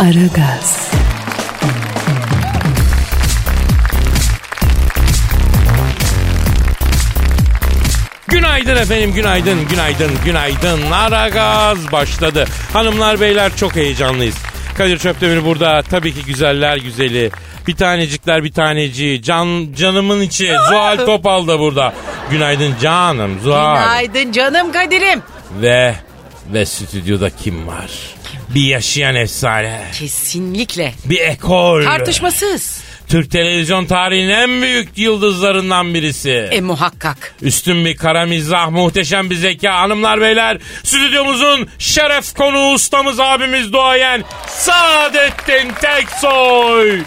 Aragaz, Günaydın efendim, günaydın, günaydın, günaydın. Aragaz başladı. Hanımlar, beyler çok heyecanlıyız. Kadir Çöptemir burada. Tabii ki güzeller güzeli. Bir tanecikler bir taneci. Can, canımın içi. Zuhal Topal da burada. Günaydın canım Zuhal. Günaydın canım Kadir'im. Ve ve stüdyoda kim var? Bir yaşayan efsane. Kesinlikle. Bir ekol. Tartışmasız. Türk televizyon tarihinin en büyük yıldızlarından birisi. E muhakkak. Üstün bir kara mizah, muhteşem bir zeka. Hanımlar beyler, stüdyomuzun şeref konuğu ustamız abimiz duayen Saadettin Teksoy.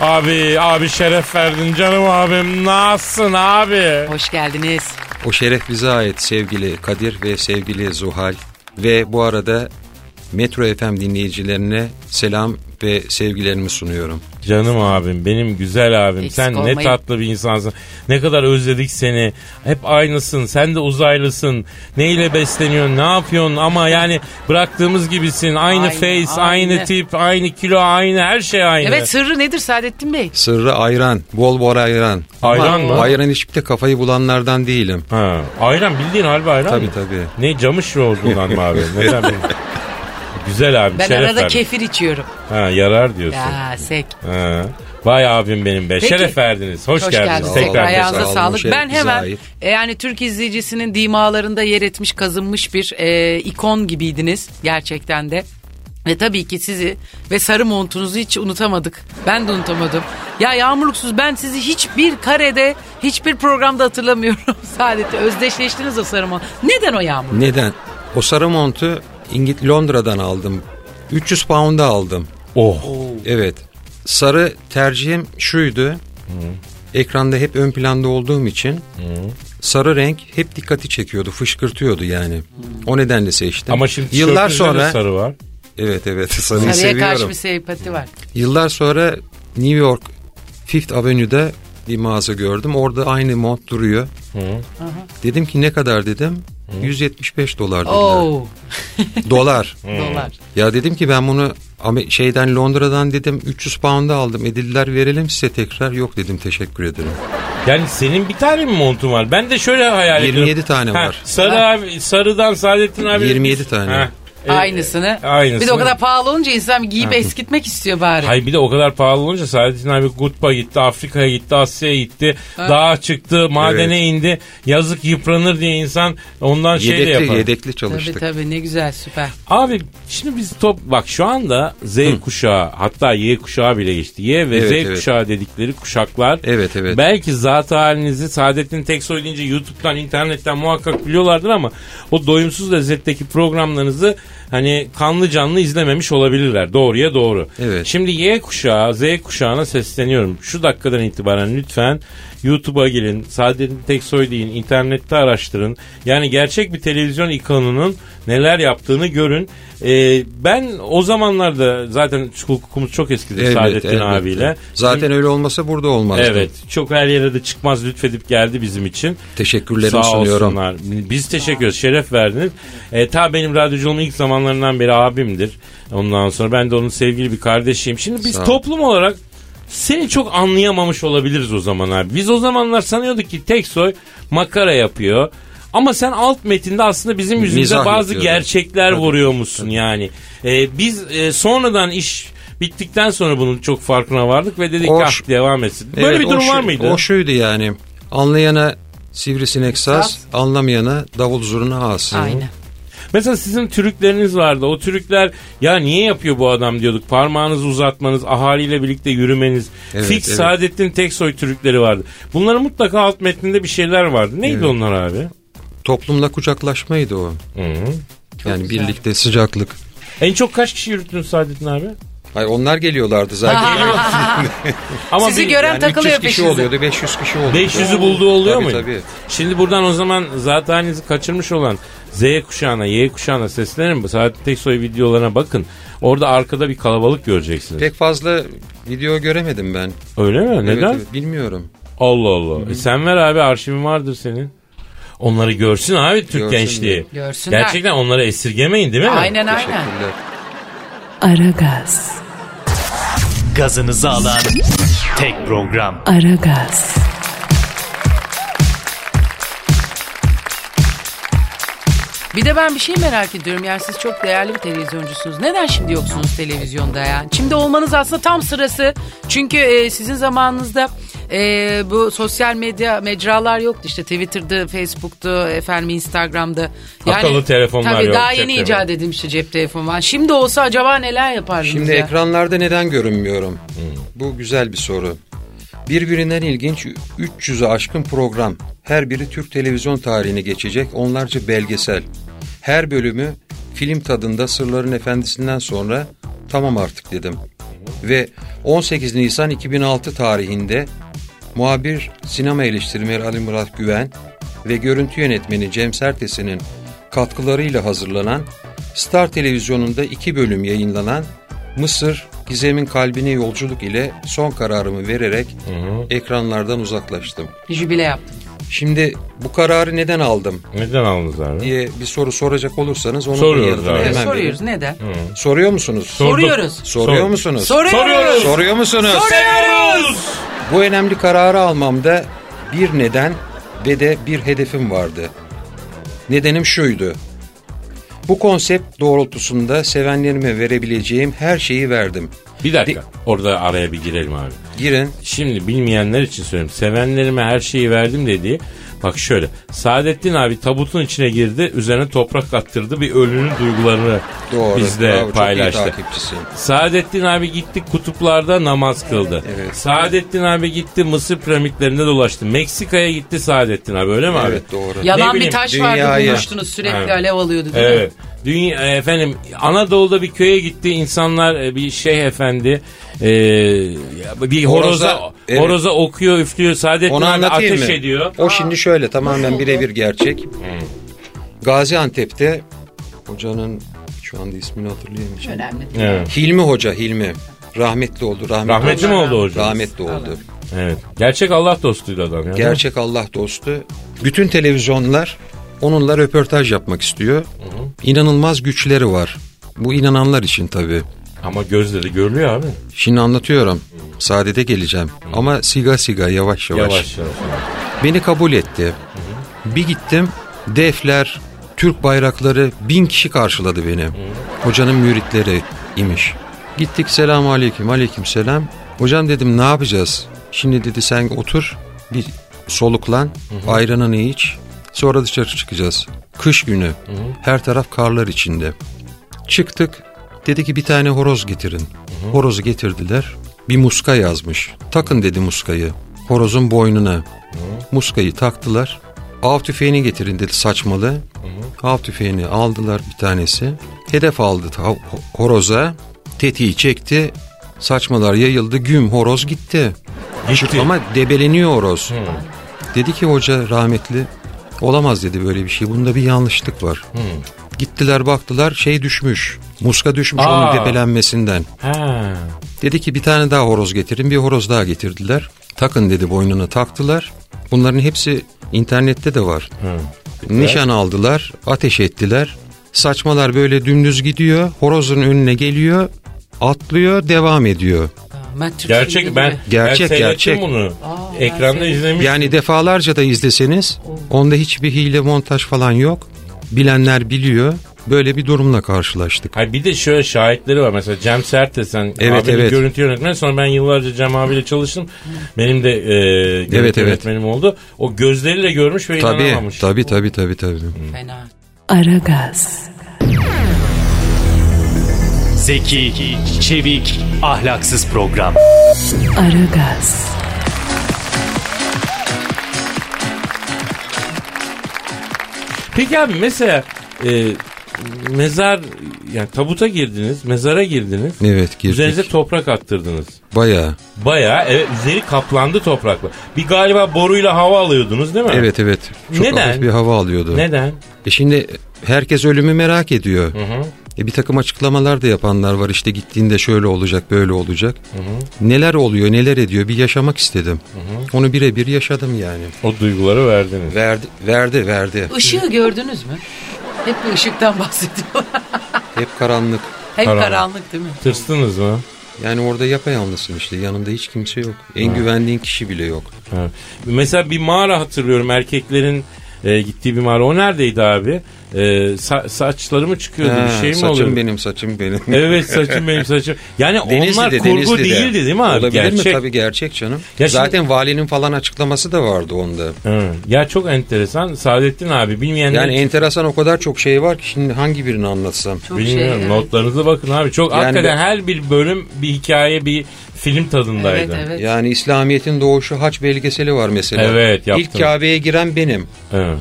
Abi, abi şeref verdin canım abim. Nasılsın abi? Hoş geldiniz. O şeref bize ait sevgili Kadir ve sevgili Zuhal. Ve bu arada Metro FM dinleyicilerine selam ve sevgilerimi sunuyorum. Canım abim, benim güzel abim. Eksik Sen ne olmayın. tatlı bir insansın. Ne kadar özledik seni. Hep aynısın. Sen de uzaylısın. Neyle besleniyorsun, ne yapıyorsun ama yani bıraktığımız gibisin. Aynı, Aynı, face, aynı. aynı. tip, aynı kilo, aynı her şey aynı. Evet sırrı nedir Saadettin Bey? Sırrı ayran, bol bol ayran. Ayran Ama mı? Ayran içip de kafayı bulanlardan değilim. Ha, ayran bildiğin harbi ayran Tabii mı? tabii. Ne camış olduğundan mı abi? Neden benim? Güzel abi Ben şeref arada verdin. kefir içiyorum. Ha, yarar diyorsun. Ya sek. Ha. Vay abim benim be. Peki. Şeref verdiniz. Hoş, Hoş geldiniz. geldiniz. Tekrar Tekrar Ayağınıza sağ olun, sağlık. şeref Ben bize hemen e, yani Türk izleyicisinin dimalarında yer etmiş kazınmış bir e, ikon gibiydiniz gerçekten de. Ve tabii ki sizi ve sarı montunuzu hiç unutamadık. Ben de unutamadım. Ya Yağmurluksuz ben sizi hiçbir karede, hiçbir programda hatırlamıyorum. Saadet'te özdeşleştiniz o sarı mont. Neden o Yağmur? Neden? O sarı montu İngiliz Londra'dan aldım. 300 pound'a aldım. Oh. Evet. Sarı tercihim şuydu. Ekranda hep ön planda olduğum için sarı renk hep dikkati çekiyordu, fışkırtıyordu yani. O nedenle seçtim. Ama şimdi yıllar sonra sarı var. evet evet sarıyı Sarıya karşı bir sempati var. Yıllar sonra New York Fifth Avenue'da bir mağaza gördüm. Orada aynı mont duruyor. Dedim ki ne kadar dedim. 175 dolar dediler. Oo, Dolar. dolar. Ya dedim ki ben bunu şeyden Londra'dan dedim 300 pound'a aldım. E dediler verelim size tekrar. Yok dedim teşekkür ederim. Yani senin bir tane mi montun var? Ben de şöyle hayal ediyorum. 27 tane Ha, var. Sarı abi, sarıdan Saadettin abi. 27 tane. Ha, Aynısını. aynısını. Bir de o kadar pahalı olunca insan giyip eskitmek istiyor bari. Hayır bir de o kadar pahalı olunca Saadettin abi Gutba gitti, Afrika'ya gitti, Asya'ya gitti. Dağa çıktı, madene indi. Yazık yıpranır diye insan ondan şey de Yedekli yapar. yedekli Tabii çalıştık. tabii ne güzel süper. Abi şimdi biz top bak şu anda Z kuşağı hatta Y kuşağı bile geçti. Y ve Evet, Z evet. kuşağı dedikleri kuşaklar. Evet, evet. Belki zat halinizi Saadettin Teksoy deyince YouTube'dan internetten muhakkak biliyorlardır ama o doyumsuz lezzetteki programlarınızı hani kanlı canlı izlememiş olabilirler. Doğruya doğru. Evet. Şimdi Y kuşağı, Z kuşağına sesleniyorum. Şu dakikadan itibaren lütfen YouTube'a girin. Saadettin Teksoy deyin. internette araştırın. Yani gerçek bir televizyon ikonunun neler yaptığını görün. Ee, ben o zamanlarda zaten hukukumuz çok eskidir Evet, Saadettin elbette. abiyle. Zaten öyle olmasa burada olmazdı. Evet. Çok her yere de çıkmaz lütfedip geldi bizim için. Teşekkürlerimi Sağ sunuyorum. olsunlar. Biz teşekkür ederiz. Şeref verdiniz. E, ta benim radyoculuğum ilk zamanlarından beri abimdir. Ondan sonra ben de onun sevgili bir kardeşiyim. Şimdi biz Sağ toplum olarak seni çok anlayamamış olabiliriz o zaman abi. Biz o zamanlar sanıyorduk ki Teksoy makara yapıyor. Ama sen alt metinde aslında bizim yüzümüze Mizah bazı gerçekler Tabii, vuruyormuşsun yani. E, biz e, sonradan iş bittikten sonra bunun çok farkına vardık ve dedik ki ah devam etsin. Böyle Evet, bir durum şu- var mıydı? O şuydu yani. Anlayana sivrisinek saz, anlamayana davul zurna as. Aynen. Mesela sizin türkleriniz vardı. O türkler ya niye yapıyor bu adam diyorduk. Parmağınızı uzatmanız, ahaliyle birlikte yürümeniz. Evet, Fix evet. Saadettin Teksoy türkleri vardı. Bunların mutlaka alt metninde bir şeyler vardı. Neydi onlar abi? Toplumla kucaklaşmaydı o. Hı-hı. yani güzel. birlikte sıcaklık. En çok kaç kişi yürüttünüz Saadettin abi? Ay onlar geliyorlardı zaten. Ama Sizi bir- gören yani takılıyor 300 kişi peşinize. oluyordu, 500 kişi oluyordu. 500'ü bulduğu oluyor tabii, mu? Tabii Şimdi buradan o zaman zaten kaçırmış olan Z kuşağına, Y kuşağına seslenin. Saadettin Teksoy videolarına bakın. Orada arkada bir kalabalık göreceksiniz. Pek fazla video göremedim ben. Öyle mi? Evet, Neden? evet, bilmiyorum. Allah Allah. E sen ver abi arşivin vardır senin. Onları görsün abi Türk Görsün gençliği. Görsünler. Gerçekten onları esirgemeyin değil mi? Aynen aynen. Teşekkürler. Aragaz, Gazınızı alan tek program. Aragaz, Bir de ben bir şey merak ediyorum. Yani siz çok değerli bir televizyoncusunuz. Neden şimdi yoksunuz televizyonda yani? Şimdi olmanız aslında tam sırası. Çünkü e, sizin zamanınızda e, bu sosyal medya mecralar yoktu. İşte Twitter'dı, Facebook'tu, efendim Instagram'dı. Akıllı telefonlar tabii yok, daha yeni telefonu. icat edilmişti cep telefonu var. Şimdi olsa acaba neler yapardınız Şimdi ya? ekranlarda neden görünmüyorum? Bu güzel bir soru. Birbirinden ilginç 300'ü aşkın program. Her biri Türk televizyon tarihine geçecek onlarca belgesel. Her bölümü film tadında Sırların Efendisi'nden sonra tamam artık dedim. Ve 18 Nisan 2006 tarihinde muhabir sinema eleştirmeni Ali Murat Güven ve görüntü yönetmeni Cem Sertes'in katkılarıyla hazırlanan Star Televizyonu'nda iki bölüm yayınlanan Mısır Gizem'in kalbine yolculuk ile son kararımı vererek ekranlardan uzaklaştım. Jübile yaptım. Şimdi bu kararı neden aldım Neden aldınız abi? diye bir soru soracak olursanız onun da Soruyoruz yanıtını abi. hemen Soruyoruz vereyim. neden? Soruyor musunuz? Soruyoruz. Soruyor Sor. musunuz? Soruyoruz. Soruyor musunuz? Soruyoruz. Bu önemli kararı almamda bir neden ve de bir hedefim vardı. Nedenim şuydu. Bu konsept doğrultusunda sevenlerime verebileceğim her şeyi verdim. Bir dakika. Orada araya bir girelim abi. Girin. Şimdi bilmeyenler için söyleyeyim. Sevenlerime her şeyi verdim dediği. Bak şöyle. Saadettin abi tabutun içine girdi. Üzerine toprak attırdı. Bir ölünün duygularını Doğru. bizde Bravo, paylaştı. Saadettin abi gitti kutuplarda namaz kıldı. Evet. Saadettin abi gitti Mısır piramitlerinde dolaştı. Meksika'ya gitti Saadettin abi öyle mi abi? Evet doğru. Yalan bir taş vardı dünyayı- bulmuştunuz sürekli Evet. alev alıyordu değil mi? Dünya, e, efendim Anadolu'da bir köye gitti insanlar e, bir şeyh efendi e, bir horoza Horoza, evet. horoza okuyor üflüyor Saadettin Onu abi anlatayım ateş mı? ediyor. O şimdi şöyle tamamen birebir gerçek. Gaziantep'te hocanın şu anda ismini hatırlayamayacağım. Önemli. Evet. Hilmi Hoca Hilmi. Rahmetli oldu. Rahmetli, Rahmetli mi oldu hocam? Rahmetli oldu. Evet. Gerçek Allah dostuydu adam ya. Gerçek Allah dostu. Bütün televizyonlar onunla röportaj yapmak istiyor. İnanılmaz güçleri var. Bu inananlar için tabii. Ama gözleri görülüyor abi. Şimdi anlatıyorum. Saadete geleceğim. Ama siga siga yavaş yavaş. Yavaş yavaş. Beni kabul etti. Bir gittim. Defler, Türk bayrakları bin kişi karşıladı beni. Hocanın müritleri imiş. Gittik selamun aleyküm aleyküm selam. Hocam dedim ne yapacağız? Şimdi dedi sen otur bir soluklan ayranını iç. Sonra dışarı çıkacağız. Kış günü. Her taraf karlar içinde. Çıktık. Dedi ki bir tane horoz getirin. Horozu getirdiler. Bir muska yazmış. Takın dedi muskayı. Horozun boynuna. Muskayı taktılar. Av tüfeğini getirin dedi saçmalı. Av tüfeğini aldılar bir tanesi. Hedef aldı horoza. Tetiği çekti. Saçmalar yayıldı. Güm horoz gitti. Gitti. Ama debeleniyor horoz. Dedi ki hoca rahmetli olamaz dedi böyle bir şey. Bunda bir yanlışlık var. Gittiler baktılar şey düşmüş. Muska düşmüş Aa. onun debelenmesinden. Ha. Dedi ki bir tane daha horoz getirin. Bir horoz daha getirdiler. Takın dedi boynuna taktılar. Bunların hepsi internette de var. Nişan aldılar, ateş ettiler. Saçmalar böyle dümdüz gidiyor. Horozun önüne geliyor, atlıyor, devam ediyor. Aa, Mert Türk Gerçek ben. Gerçek, ben gerçek. bunu. ben Ekranda izlemiş. Yani defalarca da izleseniz onda hiçbir hile montaj falan yok. Bilenler biliyor. Böyle bir durumla karşılaştık. Hayır bir de şöyle şahitleri var. Mesela Cem Sertesen Evet, abinin evet. görüntü yönetmeni. Sonra ben yıllarca Cem abiyle çalıştım. Benim de e, görüntü Evet, evet. yönetmenim oldu. O gözleriyle görmüş ve Tabii, inanamamış. tabii, tabii, tabii, tabii. Fena. Aragaz, Zeki, çevik, ahlaksız program. Aragaz, Peki abi mesela e, mezar yani tabuta girdiniz, mezara girdiniz. Evet girdik. Üzerinize toprak attırdınız. Bayağı. Bayağı evet üzeri kaplandı toprakla. Bir galiba boruyla hava alıyordunuz değil mi? Evet evet. Çok Neden? hafif bir hava alıyordu. Neden? E şimdi herkes ölümü merak ediyor. E bir takım açıklamalar da yapanlar var. İşte gittiğinde şöyle olacak, böyle olacak. Neler oluyor, neler ediyor bir yaşamak istedim. Onu birebir yaşadım yani. O duyguları verdiniz. Verdi, verdi, verdi. Işığı gördünüz mü? Hep bir ışıktan bahsediyorlar. Hep karanlık. Hep Karanlık. karanlık değil mi? Tırsınız mı? Yani orada yapayalnızsın işte. Yanında hiç kimse yok. En güvendiğin kişi bile yok. Ha. Mesela bir mağara hatırlıyorum erkeklerin e, gittiği bir mağara. O neredeydi abi? E, sa- saçları mı çıkıyordu Ha, bir şey mi saçım oluyordu? benim, saçım benim. Evet saçım benim saçım. Yani onlar Denizli'de, kurgu Denizli'de. değildi değil mi abi? Olabilir Gerçek. mi? Tabii gerçek canım. Ya şimdi- Zaten valinin falan açıklaması da vardı onda. Hı. Ya çok enteresan. Saadettin abi bilmeyenler Yani enteresan o kadar çok şey var ki şimdi hangi birini anlatsam. Çok Bilmiyorum şey. evet. notlarınıza bakın abi. Çok Yani hakikaten ben- her bir bölüm bir hikaye bir film tadındaydı. Evet evet. Yani İslamiyet'in doğuşu haç belgeseli var mesela. Evet, yaptım. İlk Kabe'ye giren benim. Hı.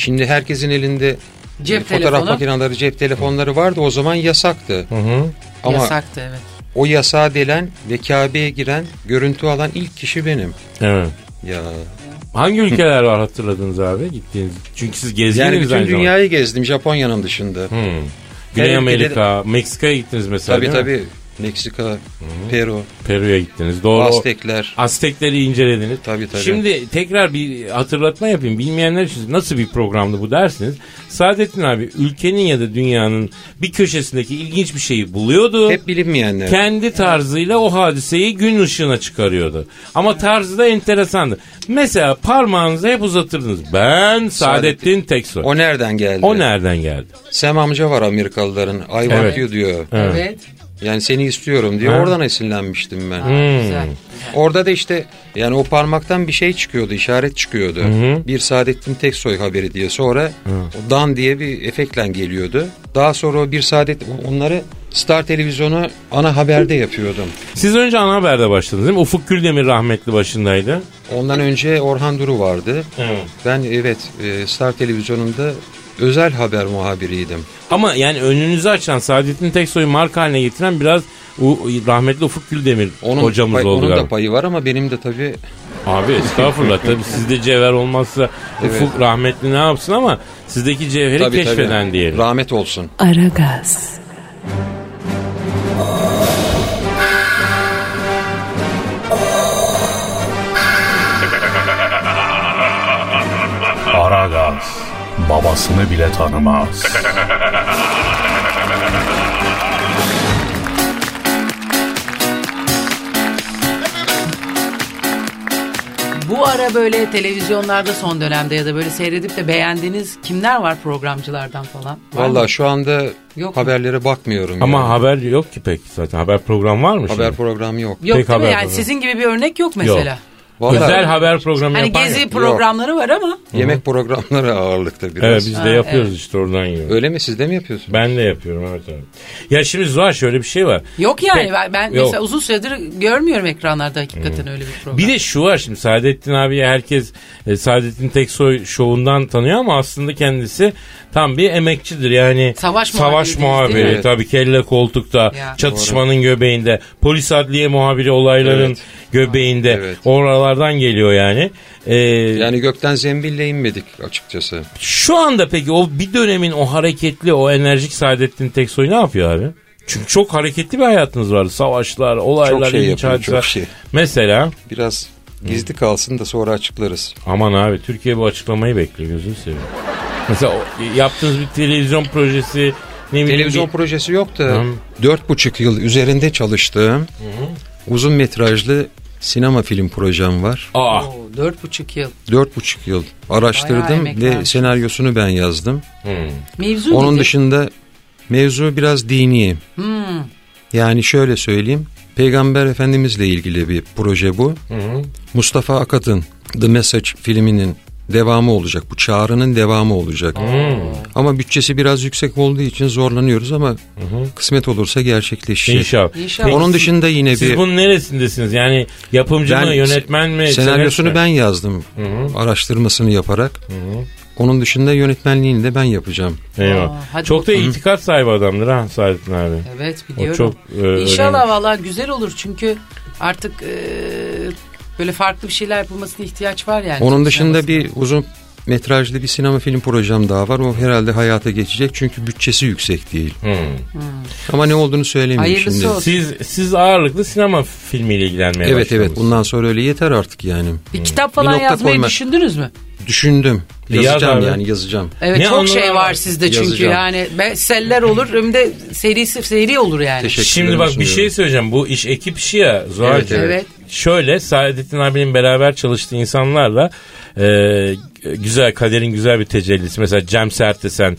Şimdi herkesin elinde Cep e, fotoğraf telefonu. makineleri, cep telefonları vardı. O zaman yasaktı. Hı hı. Ama Yasaktı evet. o yasağa delen ve Kabe'ye giren, görüntü alan ilk kişi benim. Evet. Ya Hangi ülkeler var hatırladınız abi gittiğiniz? Çünkü siz gezdiniz yani bütün dünyayı gezdim Japonya'nın dışında. Hı. Güney Amerika, Meksika'ya gittiniz mesela Tabii değil mi? Meksika, Peru, Peru'ya gittiniz. Doğru. Aztekler. Aztekleri incelediniz. Tabii, tabii. Şimdi tekrar bir hatırlatma yapayım. Bilmeyenler için nasıl bir programdı bu dersiniz. Saadettin abi ülkenin ya da dünyanın bir köşesindeki ilginç bir şeyi buluyordu. Hep bilinmeyenler. Kendi tarzıyla o hadiseyi gün ışığına çıkarıyordu. Ama tarzı da enteresandı. Mesela parmağınızı hep uzatırdınız. Ben Saadettin Teksoy. O nereden geldi? O nereden geldi? Sam amca var Amerikalıların. I want Evet. you diyor. Evet. Yani seni istiyorum diyor. Ha. Oradan esinlenmiştim ben. Hmm. Güzel. Orada da işte yani o parmaktan bir şey çıkıyordu, işaret çıkıyordu. Bir Saadettin Teksoy haberi diye. Sonra o Dan diye bir efektle geliyordu. Daha sonra o bir Saadet onları Star Televizyonu ana haberde yapıyordum. Siz önce ana haberde başladınız değil mi? Ufuk Güldemir rahmetli başındaydı. Ondan önce Orhan Duru vardı. Ben evet e, Star Televizyonu'nda özel haber muhabiriydim. Ama yani önünüzü açan Saadettin Teksoy'u marka haline getiren biraz o rahmetli Ufuk Güldemir Onun, hocamız pay- oldu onun galiba. da payı var ama benim de tabii Abi estağfurullah tabii sizde cevher olmazsa Evet. Ufuk rahmetli ne yapsın ama sizdeki cevheri tabii, keşfeden tabii. diyelim. Rahmet olsun. Aragaz, Aragaz babasını bile tanımaz. Bu ara böyle televizyonlarda son dönemde ya da böyle seyredip de beğendiğiniz kimler var programcılardan falan? Var mı? Vallahi şu anda Yok mu? haberlere bakmıyorum. Ama yani. haber yok ki pek zaten. Haber programı var mı haber şimdi? programı yok. Yok Pek değil mi? Yani programı. sizin gibi bir örnek yok mesela. Vallahi Özel haber programı Hani yapan gezi yok. programları var ama. yemek programları ağırlıkta biraz. Evet biz de Ha, yapıyoruz evet. işte oradan yiyoruz. Öyle mi siz de mi yapıyorsunuz? Ben de yapıyorum evet evet. Ya şimdi Zuhal şöyle bir şey var. Yok yani ben, ben yok. mesela uzun süredir görmüyorum ekranlarda hakikaten öyle bir program. Bir de şu var şimdi Saadettin abiye herkes e, Saadettin Teksoy şovundan tanıyor ama aslında kendisi tam bir emekçidir. Yani Savaş savaş muhabiri muhabiri mi? tabii kelle koltukta Ya. çatışmanın göbeğinde polis adliye muhabiri olayların Evet. göbeğinde Evet. Oralardan geliyor yani. E, Yani gökten zembille inmedik açıkçası. Şu anda peki o bir dönemin o hareketli o enerjik Saadettin Teksoy ne yapıyor abi? Çünkü çok hareketli bir hayatınız vardı. Savaşlar, olaylar, Çok şey yapıyor, hadiseler. çok şey. Mesela Biraz gizli kalsın da sonra açıklarız. Aman abi Türkiye bu açıklamayı bekliyor gözünü seveyim. Mesela yaptığınız bir televizyon projesi ne Televizyon bir- projesi yok da dört buçuk yıl üzerinde çalıştığım uzun metrajlı sinema film projem var. Aa, Oo, dört buçuk yıl. Dört buçuk yıl araştırdım ve senaryosunu ben yazdım. Mevzu Onun nedir? dışında mevzu biraz dini. Hmm. Yani şöyle söyleyeyim. Peygamber Efendimizle ilgili bir proje bu. Mustafa Akat'ın The Message filminin devamı olacak. Bu çağrının devamı olacak. Ama bütçesi biraz yüksek olduğu için zorlanıyoruz ama kısmet olursa gerçekleşecek. inşallah. İnşallah. Onun dışında yine Siz bir bunun neresindesiniz? Yani yapımcı Ben mı, yönetmen mi? senaryosunu mi? ben yazdım. Araştırmasını yaparak. Onun dışında yönetmenliğini de ben yapacağım. Eyvah. Aa, hadi çok da itikat sahibi adamdır ha Saadettin abi. Evet O biliyorum. çok e, İnşallah valla güzel olur çünkü artık e, böyle farklı bir şeyler yapılmasına ihtiyaç var yani. Onun dışında bir uzun metrajlı bir sinema film projem daha var. O herhalde hayata geçecek çünkü bütçesi yüksek değil. Hmm. Ama ne olduğunu söylemeyeyim Hayırlısı şimdi. olsun. Siz siz ağırlıklı sinema filmiyle ilgilenmeye Evet evet başladınız. bundan sonra öyle yeter artık yani. bir kitap falan nokta yazmayı koyma. düşündünüz mü? Düşündüm. Yaz Yazacağım abi. yani yazacağım. Evet Ne çok şey var? var sizde çünkü Yazacağım. yani bestseller olur hem de serisi seri olur yani. Teşekkür Şimdi bak bir şey söyleyeceğim. Bu iş ekip işi ya Zuhal'cığım. Evet, Evet. Şöyle Saadettin abinin beraber çalıştığı insanlarla e, güzel kaderin güzel bir tecellisi. Mesela Cem Sertesen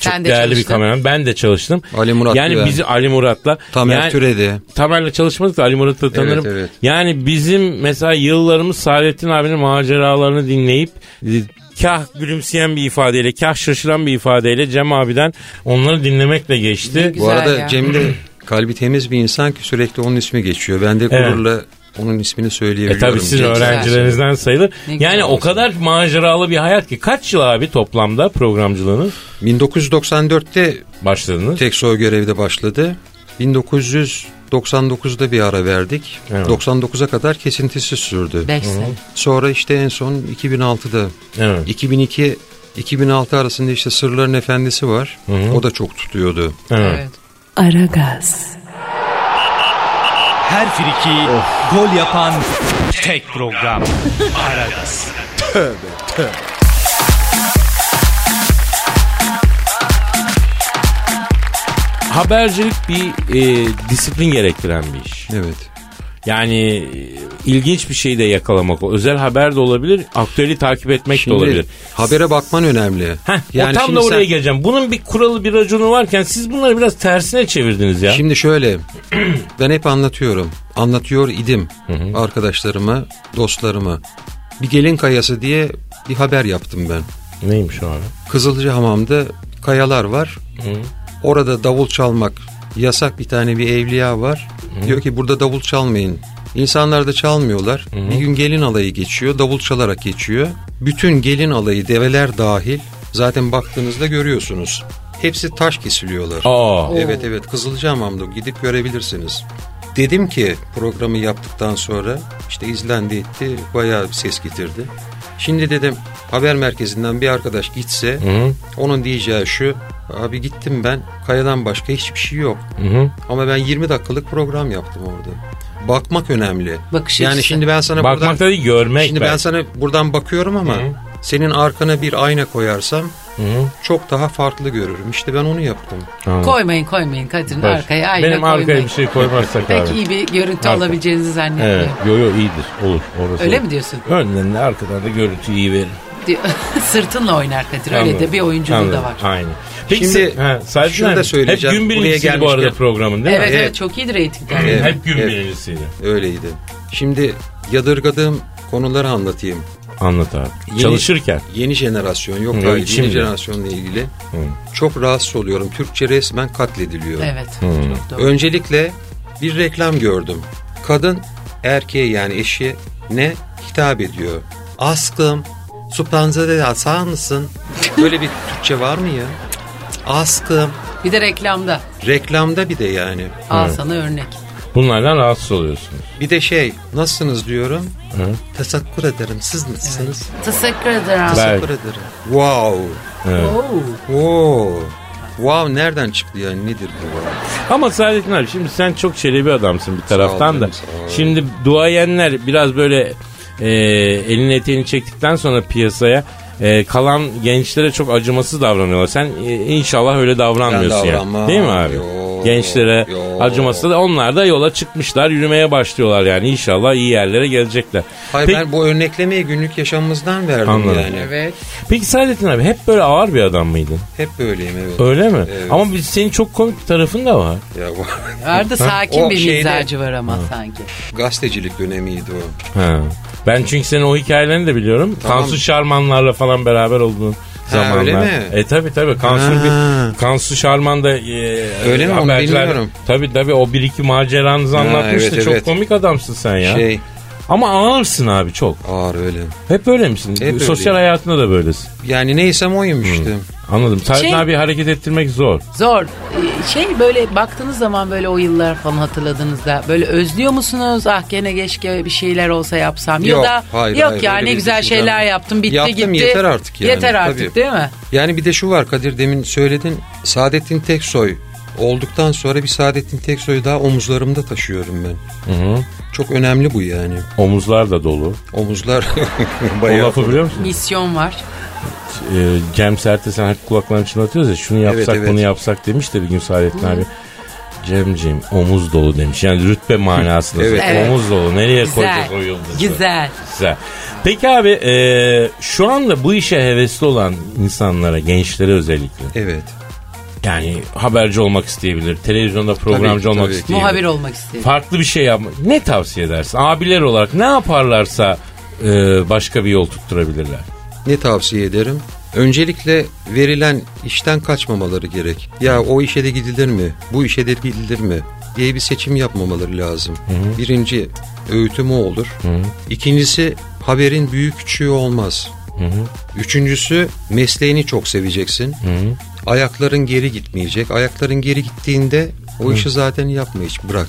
çok Sen de değerli bir çalıştın. kameraman. Ben de çalıştım. Ali Murat Yani Güven. bizi Ali Murat'la. Tamer yani, Türedi. Tamer'le çalışmadık da Ali Murat'ı tanırım. evet. Yani bizim mesela yıllarımız Saadettin abinin maceralarını dinleyip e, kah gülümseyen bir ifadeyle, kah şaşıran bir ifadeyle Cem abiden onları dinlemekle geçti. Bu arada ya. Cem de kalbi temiz bir insan ki sürekli onun ismi geçiyor. Ben de Evet. Onun ismini E söyleyebiliyorum. tabi sizin Cem. öğrencilerinizden sayılır. Ne yani o kadar maceralı bir hayat ki kaç yıl abi toplamda programcılığınız 1994'te başladınız? Tekso görevde başladı. 1999'da bir ara verdik. Evet. 99'a kadar kesintisiz sürdü. 5 sene. Sonra işte en son 2006'da Evet. 2002 2006 arasında işte Sırların Efendisi var. O da çok tutuyordu. evet. Evet. Aragaz, Her friki gol yapan tek program. Aragaz. Habercilik bir e, disiplin gerektiren bir iş. Evet. Yani e, ilginç bir şey de yakalamak. o. Özel haber de olabilir, aktüeli takip etmek Şimdi de olabilir. habere bakman önemli. Heh, Yani o tam da oraya sen- geleceğim. Bunun bir kuralı bir raconu varken siz bunları biraz tersine çevirdiniz ya. Şimdi şöyle ben hep anlatıyorum. Anlatıyor idim arkadaşlarıma, dostlarıma. Bir gelin kayası diye bir haber yaptım ben. Neymiş o abi? Kızılcahamam'da kayalar var. Orada davul çalmak yasak bir tane bir evliya var. Diyor ki burada davul çalmayın. İnsanlar da çalmıyorlar. Bir gün gelin alayı geçiyor. Davul çalarak geçiyor. Bütün gelin alayı develer dahil zaten baktığınızda görüyorsunuz. Hepsi taş kesiliyorlar. Aa. Evet evet Kızılcahamam'da gidip görebilirsiniz. Dedim ki programı yaptıktan sonra işte izlendi etti bayağı bir ses getirdi. Şimdi dedim haber merkezinden bir arkadaş gitse onun diyeceği şu abi gittim ben kayadan başka hiçbir şey yok. Ama ben 20 dakikalık program yaptım orada. Bakmak önemli. Bakış yani açısı. şimdi ben sana Bakmak buradan da değil görmek. şimdi ben belki. sana buradan bakıyorum ama senin arkana bir ayna koyarsam çok daha farklı görürüm. İşte ben onu yaptım. Koymayın koymayın Kadir'in Baş- arkaya ayna Benim arkaya koymayın. bir şey koymazsak Pek abi. iyi bir görüntü Arka. alabileceğinizi Evet. zannetmiyorum. Yo yo iyidir. Olur. Orası Öyle olur. mi diyorsun? Önden de arkadan da görüntü iyi verir. Diyor- Sırtınla oynar Kadir. Öyle Anladım. de bir oyunculuğu Anladım. da var. Aynen. Peki Şimdi ha, şunu da söyleyeceğim. Hep gün Buraya birincisiydi bu arada programın değil Evet, mi? evet çok iyidir reytingler. Evet. Hep gün Evet. birincisiydi. Öyleydi. Şimdi yadırgadığım konuları anlatayım. Anlat abi. Yeni- Çalışırken. Yeni jenerasyon yok Hı, hayır, şimdi. yeni jenerasyonla ilgili çok rahatsız oluyorum. Türkçe resmen katlediliyor. Evet. Çok doğru. Öncelikle bir reklam gördüm. Kadın erkeğe yani eşi ne hitap ediyor. Askım su panzere asar mısın? Böyle bir Türkçe var mı ya? Askım. Bir de reklamda. Reklamda bir de yani. Al sana örnek. Bunlardan rahatsız oluyorsun. Bir de şey nasılsınız diyorum. Teşekkür ederim. Siz nasılsınız? Teşekkür ederim. Ben- Teşekkür ederim. Wow. Oo. Wow. Wow nereden çıktı yani nedir bu? wow? Ama Saadettin abi şimdi sen çok çelebi adamsın bir taraftan da. canım, sağ ol. Şimdi duayenler biraz böyle e, elini eteğini çektikten sonra piyasaya e, kalan gençlere çok acımasız davranıyorlar. Sen e, inşallah öyle davranmıyorsun Ben yani. Değil mi abi? Yo, Gençlere yo. acımasız da onlar da yola çıkmışlar yürümeye başlıyorlar yani inşallah iyi yerlere gelecekler. Hayır Peki, ben bu örneklemeyi günlük yaşamımızdan verdim Anladım. yani. Evet. peki Saadettin abi hep böyle ağır bir adam mıydın? Hep böyleyim evet. Öyle mi? Evet. Ama biz, senin çok komik bir tarafın da var. Ya bu Arada sakin bir şeyde- mizacı var ama sanki. gazetecilik dönemiydi o. Ha. Ben çünkü senin o hikayelerini de biliyorum. Tamam. Kansu Şarmanlarla falan beraber olduğun zamanlar. öyle mi? E tabi tabi. Kansu, Ha. bir, Kansu Şarman da e, Öyle mi? Onu bilmiyorum. Tabi tabi o bir iki maceranızı anlatmıştı. evet, Çok evet. komik adamsın sen ya. Şey Ama ağırsın abi çok. Ağır öyle. Hep öyle misin? Hep Sosyal öyleyim. hayatında da böylesin. Yani neysem oyum işte. Anladım. Saadettin Şey- abi hareket ettirmek zor. Zor. Şey böyle baktığınız zaman böyle o yıllar falan hatırladığınızda böyle özlüyor musunuz? Ah gene keşke bir şeyler olsa yapsam. Yok, ya da hayır, yok hayır, ya ne güzel şeyler yok. yaptım bitti Yaptım, gitti. yeter artık yani, Yeter artık tabii. değil mi? Yani bir de şu var Kadir demin söyledin. Saadettin Teksoy olduktan sonra bir Saadettin Teksoy'u daha omuzlarımda taşıyorum ben. Çok önemli bu yani. Omuzlar da dolu. Omuzlar O bayağı. lafı biliyor musun? Misyon var. Ee, Cem Sertesen hep kulaklarını çınlatıyoruz ya şunu yapsak Evet, evet. bunu yapsak demiş de bir gün Saadettin abi. Cemciğim omuz dolu demiş. Yani rütbe manasında. Evet. Evet. Omuz dolu. Nereye Güzel. koyacağız o yıldızı? Güzel. Güzel. Peki abi e, şu anda bu işe hevesli olan insanlara, gençlere özellikle Evet. yani haberci olmak isteyebilir, televizyonda programcı ki, olmak tabii isteyebilir. Muhabir olmak istedim. Farklı bir şey yapmak. Ne tavsiye edersin? Abiler olarak ne yaparlarsa e, başka bir yol tutturabilirler. Ne tavsiye ederim? Öncelikle verilen işten kaçmamaları gerek. Ya o işe de gidilir mi? Bu işe de gidilir mi? diye bir seçim yapmamaları lazım. Birinci öğütüm o olur. İkincisi haberin büyük küçüğü olmaz. Üçüncüsü mesleğini çok seveceksin. Ayakların geri gitmeyecek. Ayakların geri gittiğinde o işi zaten yapma hiç bırak.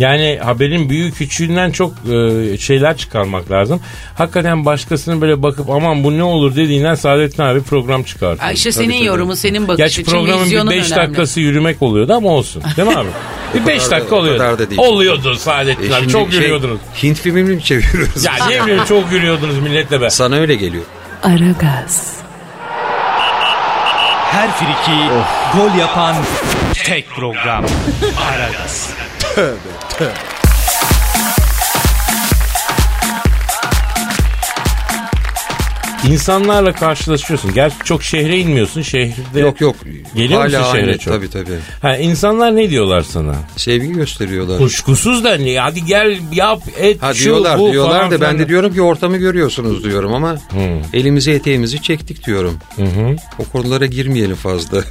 Yani haberin büyük küçüğünden çok e, şeyler çıkarmak lazım. Hakikaten başkasının böyle bakıp aman bu ne olur dediğinden Saadettin abi program çıkartıyor. Ay işte Tabii, senin tabii. yorumun, senin bakış Gerçi programın bir vizyonun 5 önemli. dakikası yürümek oluyordu ama olsun. Değil mi abi? bir 5 kadar dakika oluyordu. Oluyordu Saadettin E abi. Çok şey, yürüyordunuz. Hint filmini mi çeviriyoruz? Ya ne bileyim çok yürüyordunuz milletle be. Sana öyle geliyor. Aragaz, Her friki gol yapan tek program. Aragaz. İnsanlarla karşılaşıyorsun. Gerçi çok şehre inmiyorsun. Şehirde Yok yok. Geliyor musun Hala şehre aynı. çok? Tabii tabii. Ha, insanlar ne diyorlar sana? Sevgi gösteriyorlar. Kuşkusuz da ne? Hadi gel yap et Ha şu diyorlar bu diyorlar falan da ben filan. de diyorum ki ortamı görüyorsunuz diyorum ama elimizi eteğimizi çektik diyorum. O konulara girmeyelim fazla.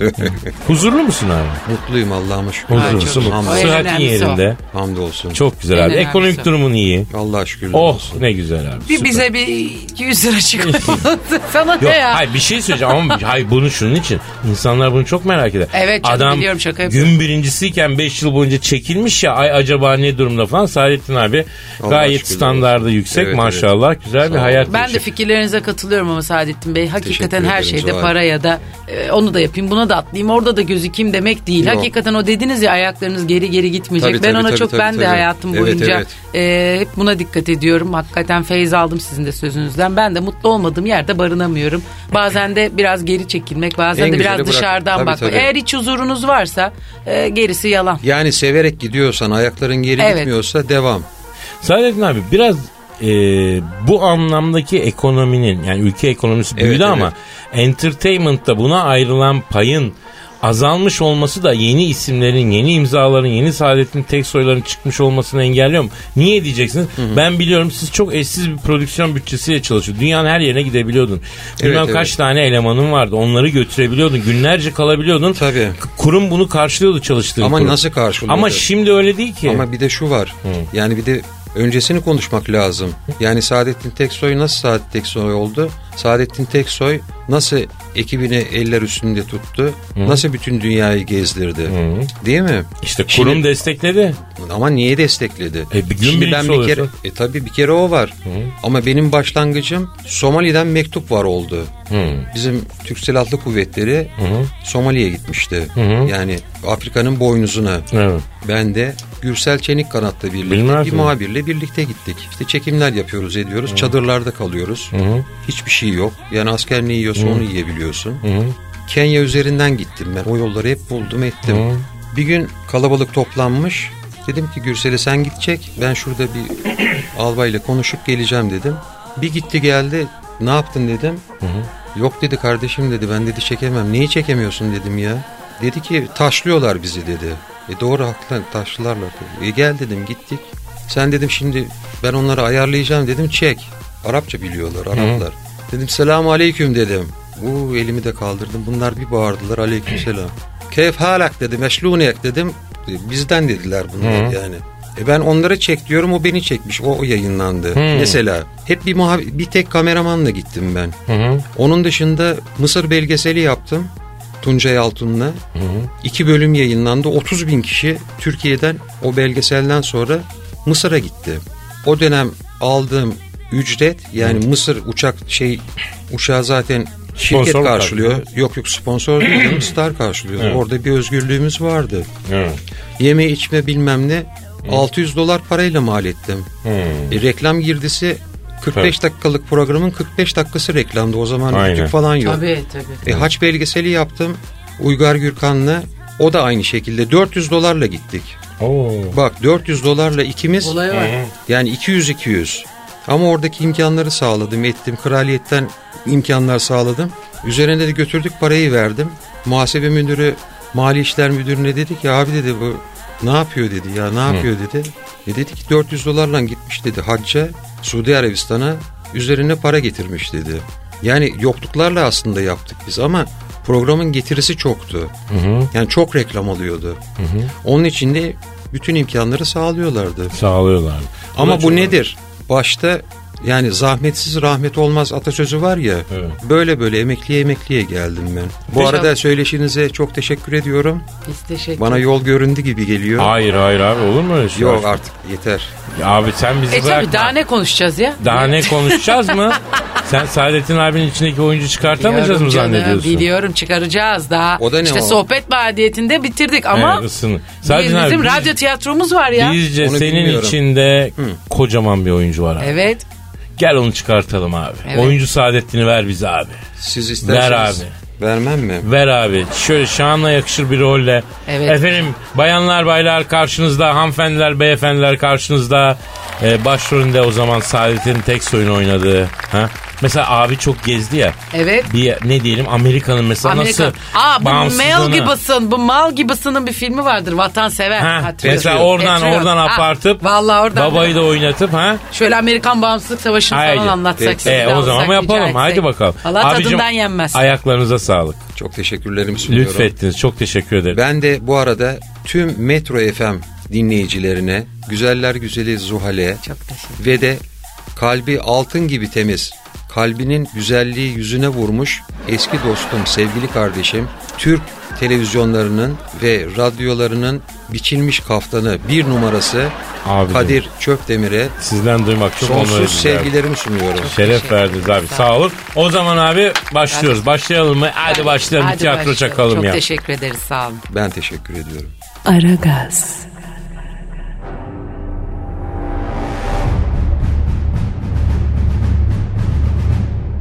Huzurlu musun abi? Mutluyum Allah'ıma şükür. Huzurlusun. Sıhhatin o. yerinde. Hamdolsun. Çok güzel abi. Ekonomik durumun iyi. Allah şükür. Oh olsun. ne güzel abi. Bir Süper. bize bir 200 lira çıkmadı. Sana Yok ne ya? hayır bir şey söyleyeceğim ama hayır bunu şunun için. İnsanlar bunu çok merak eder. Evet canım, Adam biliyorum, şaka yapıyorum. gün birincisiyken 5 yıl boyunca çekilmiş ya ay acaba ne durumda falan. Saadettin abi Allah gayet olsun. yüksek Evet, maşallah. Güzel bir Sağ hayat Ben de yaşıyor. fikirlerinize katılıyorum ama Saadettin Bey. Hakikaten Teşekkür her ederim, şeyde Zuhal. para ya da e, onu da yapayım buna da atlayayım orada da gözükeyim demek değil. Yok. Hakikaten o dediniz ya ayaklarınız geri geri gitmeyecek. Tabii, ben tabii, ona tabii, çok tabii, ben de tabii. hayatım Evet, boyunca evet. e, hep buna dikkat ediyorum. Hakikaten feyiz aldım sizin de sözünüzden. Ben de mutlu olmadığım yerde barınamıyorum. Bazen de biraz geri çekilmek bazen En de biraz dışarıdan Tabii, bakmak. tabii. Eğer hiç huzurunuz varsa e, gerisi yalan. Yani severek gidiyorsan ayakların geri Evet. gitmiyorsa devam. Saadettin abi biraz e, bu anlamdaki ekonominin yani ülke ekonomisi büyüdü Evet, ama entertainment'ta buna ayrılan payın azalmış olması da yeni isimlerin, yeni imzaların, yeni Saadettin Teksoy'ların çıkmış olmasını engelliyor mu? Niye diyeceksiniz? Ben biliyorum siz çok eşsiz bir prodüksiyon bütçesiyle çalışıyordun. Dünyanın her yerine gidebiliyordun. Bilmem evet. kaç tane elemanın vardı. Onları götürebiliyordun. Günlerce kalabiliyordun. Tabii. Kurum bunu karşılıyordu çalıştığın Ama kurum. nasıl karşılıyordu? Ama şimdi öyle değil ki. Ama bir de şu var. Yani bir de öncesini konuşmak lazım. Yani Saadettin Teksoy nasıl Saadettin Teksoy oldu? Saadettin Teksoy nasıl ekibini eller üstünde tuttu? Nasıl bütün dünyayı gezdirdi? Değil mi? işte kurum Şimdi- destekledi. Ama niye destekledi? E, bir gün Şimdi ben bir kere olursa. e tabii bir kere o var. Ama benim başlangıcım Somali'den mektup var oldu. Bizim Türk Silahlı Kuvvetleri Somali'ye gitmişti. Yani Afrika'nın boynuzuna. Evet. Ben de Gürsel Çenik Kanat'la birlikte Bilmez bir miyim? muhabirle birlikte gittik. İşte çekimler yapıyoruz ediyoruz. Çadırlarda kalıyoruz. Hiçbir şey yok. Yani asker ne yiyorsa onu yiyebiliyorsun. Kenya üzerinden gittim ben. O yolları hep buldum ettim. Bir gün kalabalık toplanmış. Dedim ki Gürsel'e sen gidecek. Ben şurada bir albayla konuşup geleceğim dedim. Bir gitti geldi. Ne yaptın dedim. Yok dedi kardeşim dedi ben dedi çekemem. Neyi çekemiyorsun dedim ya. Dedi ki taşlıyorlar bizi dedi. E doğru haklı taşlılarlar dedi. E gel dedim gittik. Sen dedim şimdi ben onları ayarlayacağım dedim çek. Arapça biliyorlar Araplar. Dedim selamu aleyküm dedim. Uuu elimi de kaldırdım. Bunlar bir bağırdılar aleyküm selam. Keyf halak dedi meşlunek dedim. Bizden dediler bunlar yani. E ben onlara çek diyorum o beni çekmiş. O, o yayınlandı. Mesela hep bir muhab- bir tek kameramanla gittim ben. Onun dışında Mısır belgeseli yaptım. Tuncay Altun'la. İki bölüm yayınlandı. 30 bin kişi Türkiye'den o belgeselden sonra Mısır'a gitti. O dönem aldığım ücret yani Mısır uçak şey uçağı zaten şirket Sponsor karşılıyor. karşılıyor? Yok yok sponsor değil Star karşılıyor. Evet. Orada bir özgürlüğümüz vardı. Evet. Yeme içme bilmem ne 600 dolar parayla mal ettim. E, reklam girdisi 45 dakikalık programın 45 dakikası reklamdı. O zaman Aynen. rütük falan yok. Tabii tabii. E, haç belgeseli yaptım. Uygar Gürkan'la o da aynı şekilde 400 dolarla gittik. Oo. Bak 400 dolarla ikimiz Olay var. yani 200-200. Ama oradaki imkanları sağladım ettim. Kraliyetten imkanlar sağladım. Üzerine de götürdük parayı verdim. Muhasebe müdürü mali işler müdürüne dedi ki abi dedi bu ne yapıyor dedi ya ne yapıyor dedi. E dedi ki 400 dolarla gitmiş dedi hacca Suudi Arabistan'a üzerine para getirmiş dedi. Yani yokluklarla aslında yaptık biz ama programın getirisi çoktu. Yani çok reklam alıyordu. Onun için de bütün imkanları sağlıyorlardı. Sağlıyorlar. Ama bu çok- nedir? Başta yani zahmetsiz rahmet olmaz atasözü var ya. Evet. Böyle böyle emekliye emekliye geldim ben. Bu Teşekkür- arada söyleşinize çok teşekkür ediyorum. Biz teşekkür Bana yol göründü gibi geliyor. Hayır hayır abi olur mu öyle şey? Yok artık yeter. Abi sen bizi E bırakma. tabii daha ne konuşacağız ya? Daha ne konuşacağız mı? Sen Saadettin abinin içindeki oyuncu çıkartamayacağız mı Biliyorum canım, zannediyorsun? Biliyorum çıkaracağız daha. O da ne işte o? sohbet mahiyetinde bitirdik ama Evet, Saadettin abi, bizim biz- radyo tiyatromuz var ya. Bizce Onu senin bilmiyorum. içinde kocaman bir oyuncu var abi. Evet. Gel onu çıkartalım abi. Evet. Oyuncu Saadettin'i ver bize abi. Siz isterseniz. Ver abi. Vermem mi? Ver abi. Şöyle şanla yakışır bir rolle. Evet. Efendim bayanlar baylar karşınızda, hanımefendiler beyefendiler karşınızda. Ee, başrolünde o zaman Saadet'in tek soyunu oynadığı. Ha? Mesela abi çok gezdi ya. Evet. Bir ne diyelim Amerika'nın mesela Amerika. nasıl Aa bu Mel Gibson, bu Mal Gibson'ın bir filmi vardır. Vatansever. Ha, Hatırlıyor. mesela oradan Patriot. oradan Ha, apartıp Vallahi oradan. babayı da oynatıp ha Şöyle Amerikan Bağımsızlık Savaşı'nı Haydi. falan anlatsak. E, de o zaman yapalım. Haydi bakalım. Allah Abicim, tadından yenmez. Ayaklarınıza sağlık. Çok teşekkürlerimi sunuyorum. Lütfettiniz. Çok teşekkür ederim. Ben de bu arada tüm Metro FM dinleyicilerine, güzeller güzeli Zuhal'e Çok teşekkür ve de kalbi altın gibi temiz, kalbinin güzelliği yüzüne vurmuş eski dostum, sevgili kardeşim, Türk televizyonlarının ve radyolarının biçilmiş kaftanı bir numarası Abicim. Kadir Çöpdemir'e Sizden duymak çok onur sonsuz abi. sevgilerimi sunuyorum. Şeref verdiniz abi. Sağ olun. O zaman abi başlıyoruz. Başlayalım mı? Hadi başlayalım. Hadi tiyatro başlayalım. çakalım Çok ya. teşekkür ederiz sağ olun. Ben teşekkür ediyorum. Aragaz,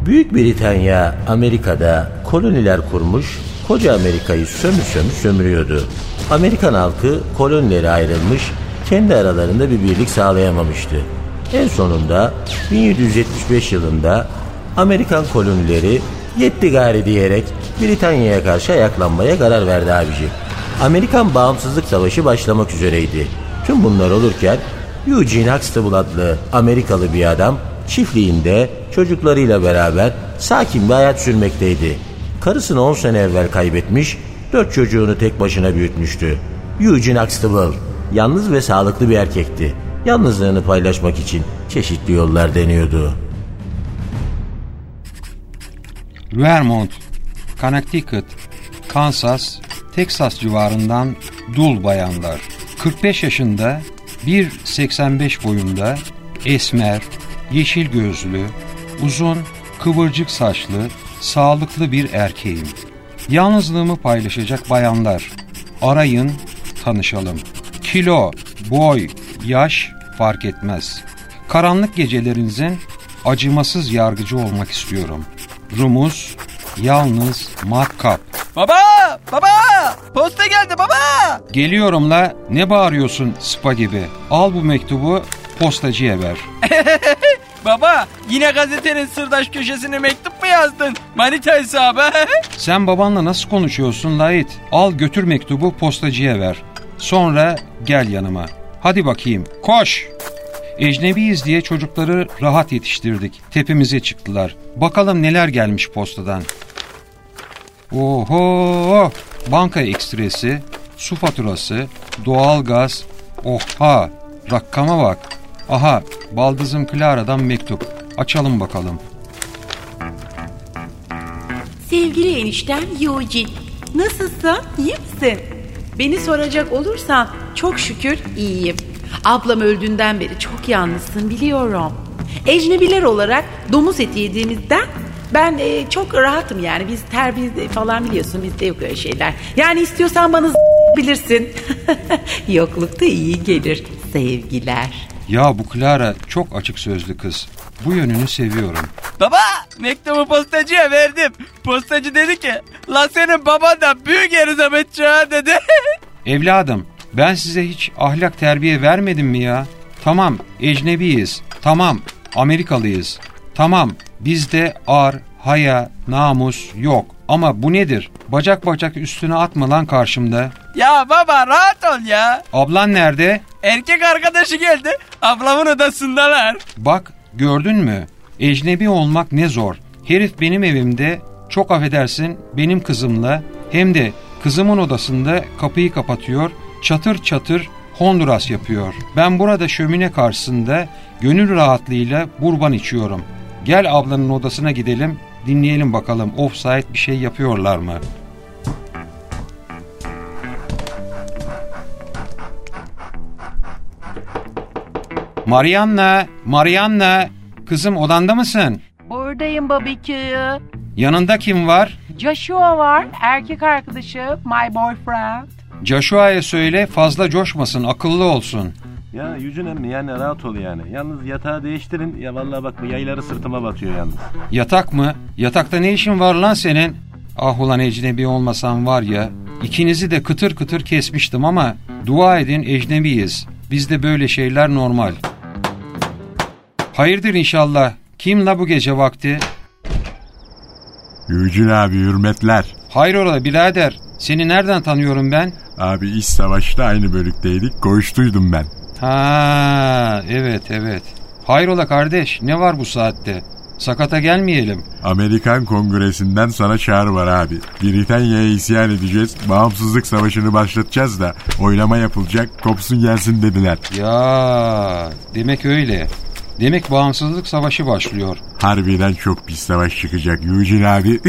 Büyük Britanya Amerika'da koloniler kurmuş, koca Amerika'yı sömür sömür sömürüyordu. Amerikan halkı kolonilere ayrılmış, kendi aralarında bir birlik sağlayamamıştı. En sonunda 1775 yılında Amerikan kolonileri yetti gari diyerek Britanya'ya karşı ayaklanmaya karar verdi abici. Amerikan Bağımsızlık Savaşı başlamak üzereydi. Tüm bunlar olurken Eugene Huxtable adlı Amerikalı bir adam çiftliğinde çocuklarıyla beraber sakin bir hayat sürmekteydi. Karısını 10 sene evvel kaybetmiş, 4 çocuğunu tek başına büyütmüştü. Eugene Huxtable yalnız ve sağlıklı bir erkekti. Yalnızlığını paylaşmak için çeşitli yollar deniyordu. Vermont, Connecticut, Kansas, Texas civarından dul bayanlar. 45 yaşında, 1.85 boyunda, esmer, yeşil gözlü, uzun, kıvırcık saçlı, sağlıklı bir erkeğim. Yalnızlığımı paylaşacak bayanlar. Arayın, tanışalım. Kilo, boy, yaş fark etmez. Karanlık gecelerinizin acımasız yargıcı olmak istiyorum. Rumuz, yalnız, matkap. Baba! Baba! Posta geldi baba! Geliyorum la, ne bağırıyorsun spa gibi? Al bu mektubu, postacıya ver. Baba yine gazetenin sırdaş köşesine mektup mu yazdın? Manita hesabı. Sen babanla nasıl konuşuyorsun Lait? Al götür mektubu postacıya ver. Sonra gel yanıma. Hadi bakayım, koş! Ecnebiyiz diye çocukları rahat yetiştirdik. Tepemize çıktılar. Bakalım neler gelmiş postadan. Oho! Banka ekstresi, su faturası, doğalgaz, oha! Rakama bak. Aha baldızım Clara'dan mektup. Açalım bakalım. Sevgili eniştem Eugene. Nasılsın? İyi misin? Beni soracak olursan çok şükür iyiyim. Ablam öldüğünden beri çok yalnızsın biliyorum. Ecnebiler olarak domuz eti yediğimizden ben e, çok rahatım yani. Biz terbiye falan biliyorsun bizde yok öyle şeyler. Yani istiyorsan bana bilirsin. Yoklukta iyi gelir. Sevgiler. Ya bu Clara çok açık sözlü kız. Bu yönünü seviyorum. Baba mektubu postacıya verdim. Postacı dedi ki la senin baban da büyük Elizabeth Çağ dedi. Evladım ben size hiç ahlak terbiye vermedim mi ya? Tamam ecnebiyiz. Tamam Amerikalıyız. Tamam bizde ar, haya, namus yok. Ama bu nedir? Bacak bacak üstüne atma lan karşımda. ya baba rahat ol ya. Ablan nerede? Erkek arkadaşı geldi. Ablamın odasındalar. Bak gördün mü? Ecnebi olmak ne zor. Herif benim evimde çok affedersin benim kızımla hem de kızımın odasında kapıyı kapatıyor çatır çatır Honduras yapıyor. Ben burada şömine karşısında gönül rahatlığıyla burban içiyorum. Gel ablanın odasına gidelim dinleyelim bakalım offside bir şey yapıyorlar mı? Marianna, Marianna, kızım odanda mısın? Buradayım babikü. Yanında kim var? Joshua var. Erkek arkadaşı. My boyfriend. Joshua'ya söyle fazla coşmasın, akıllı olsun. Ya yüzün emmi yani rahat ol yani. Yalnız yatağı değiştirin. Ya vallahi bak bu yayları sırtıma batıyor yalnız. Yatak mı? Yatakta ne işin var lan senin? Ah ulan ecnebi olmasan var ya, ikinizi de kıtır kıtır kesmiştim ama dua edin ecnebiyiz. Bizde böyle şeyler normal. Hayırdır inşallah. Kim la bu gece vakti? Yücün abi hürmetler. Hayrola birader. Seni nereden tanıyorum ben? Abi iş savaşta aynı bölükteydik. Koğuştuydum ben. Ha evet evet. Hayrola kardeş ne var bu saatte? Sakata gelmeyelim. Amerikan Kongresi'nden sana çağrı var abi. Britanya'ya isyan edeceğiz. Bağımsızlık savaşını başlatacağız da oylama yapılacak. Kopsun gelsin dediler. Ya demek öyle. Demek bağımsızlık savaşı başlıyor. Harbiden çok pis savaş çıkacak Yücün abi.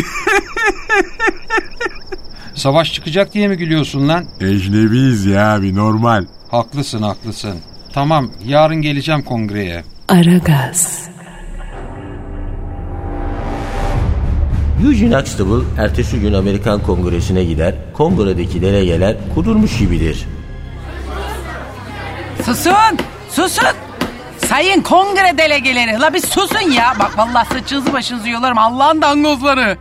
Savaş çıkacak diye mi gülüyorsun lan? Ecnebiyiz ya abi normal. Haklısın haklısın. Tamam yarın geleceğim kongreye. Aragaz, Eugene Huxtable ertesi gün Amerikan Kongresi'ne gider. Kongredeki delegeler kudurmuş gibidir. Susun! Susun! Sayın kongre delegeleri. La bir susun ya. Bak vallahi saçınızı başınızı yolarım. Allah'ın dangozları.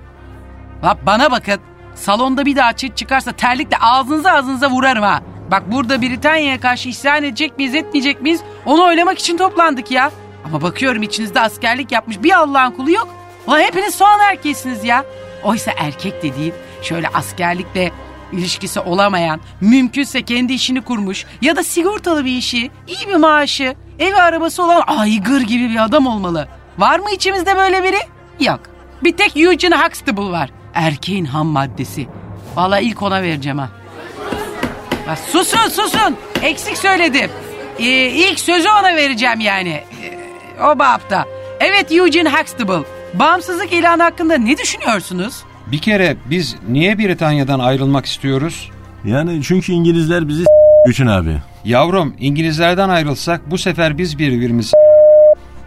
La bana bakın. Salonda bir daha çıt çıkarsa terlikle ağzınıza ağzınıza vurarım ha. Bak burada Britanya'ya karşı isyan edecek miyiz etmeyecek miyiz? Onu oylamak için toplandık ya. Ama bakıyorum içinizde askerlik yapmış bir Allah'ın kulu yok. Ulan hepiniz soğan erkeğisiniz ya. Oysa erkek dediğin şöyle askerlikle ilişkisi olamayan, mümkünse kendi işini kurmuş ya da sigortalı bir işi, iyi bir maaşı, evi arabası olan aygır gibi bir adam olmalı. Var mı içimizde böyle biri? Yok. Bir tek Eugene Huxtable var. Erkeğin ham maddesi. Vallahi ilk ona vereceğim ha. Bak susun susun. Eksik söyledim. Ee, ilk sözü ona vereceğim yani. Ee, o bapta. Evet Eugene Huxtable. Bağımsızlık ilanı hakkında ne düşünüyorsunuz? Bir kere biz niye Britanya'dan ayrılmak istiyoruz? Yani çünkü İngilizler bizi Yücün abi. Yavrum İngilizlerden ayrılsak bu sefer biz birbirimiz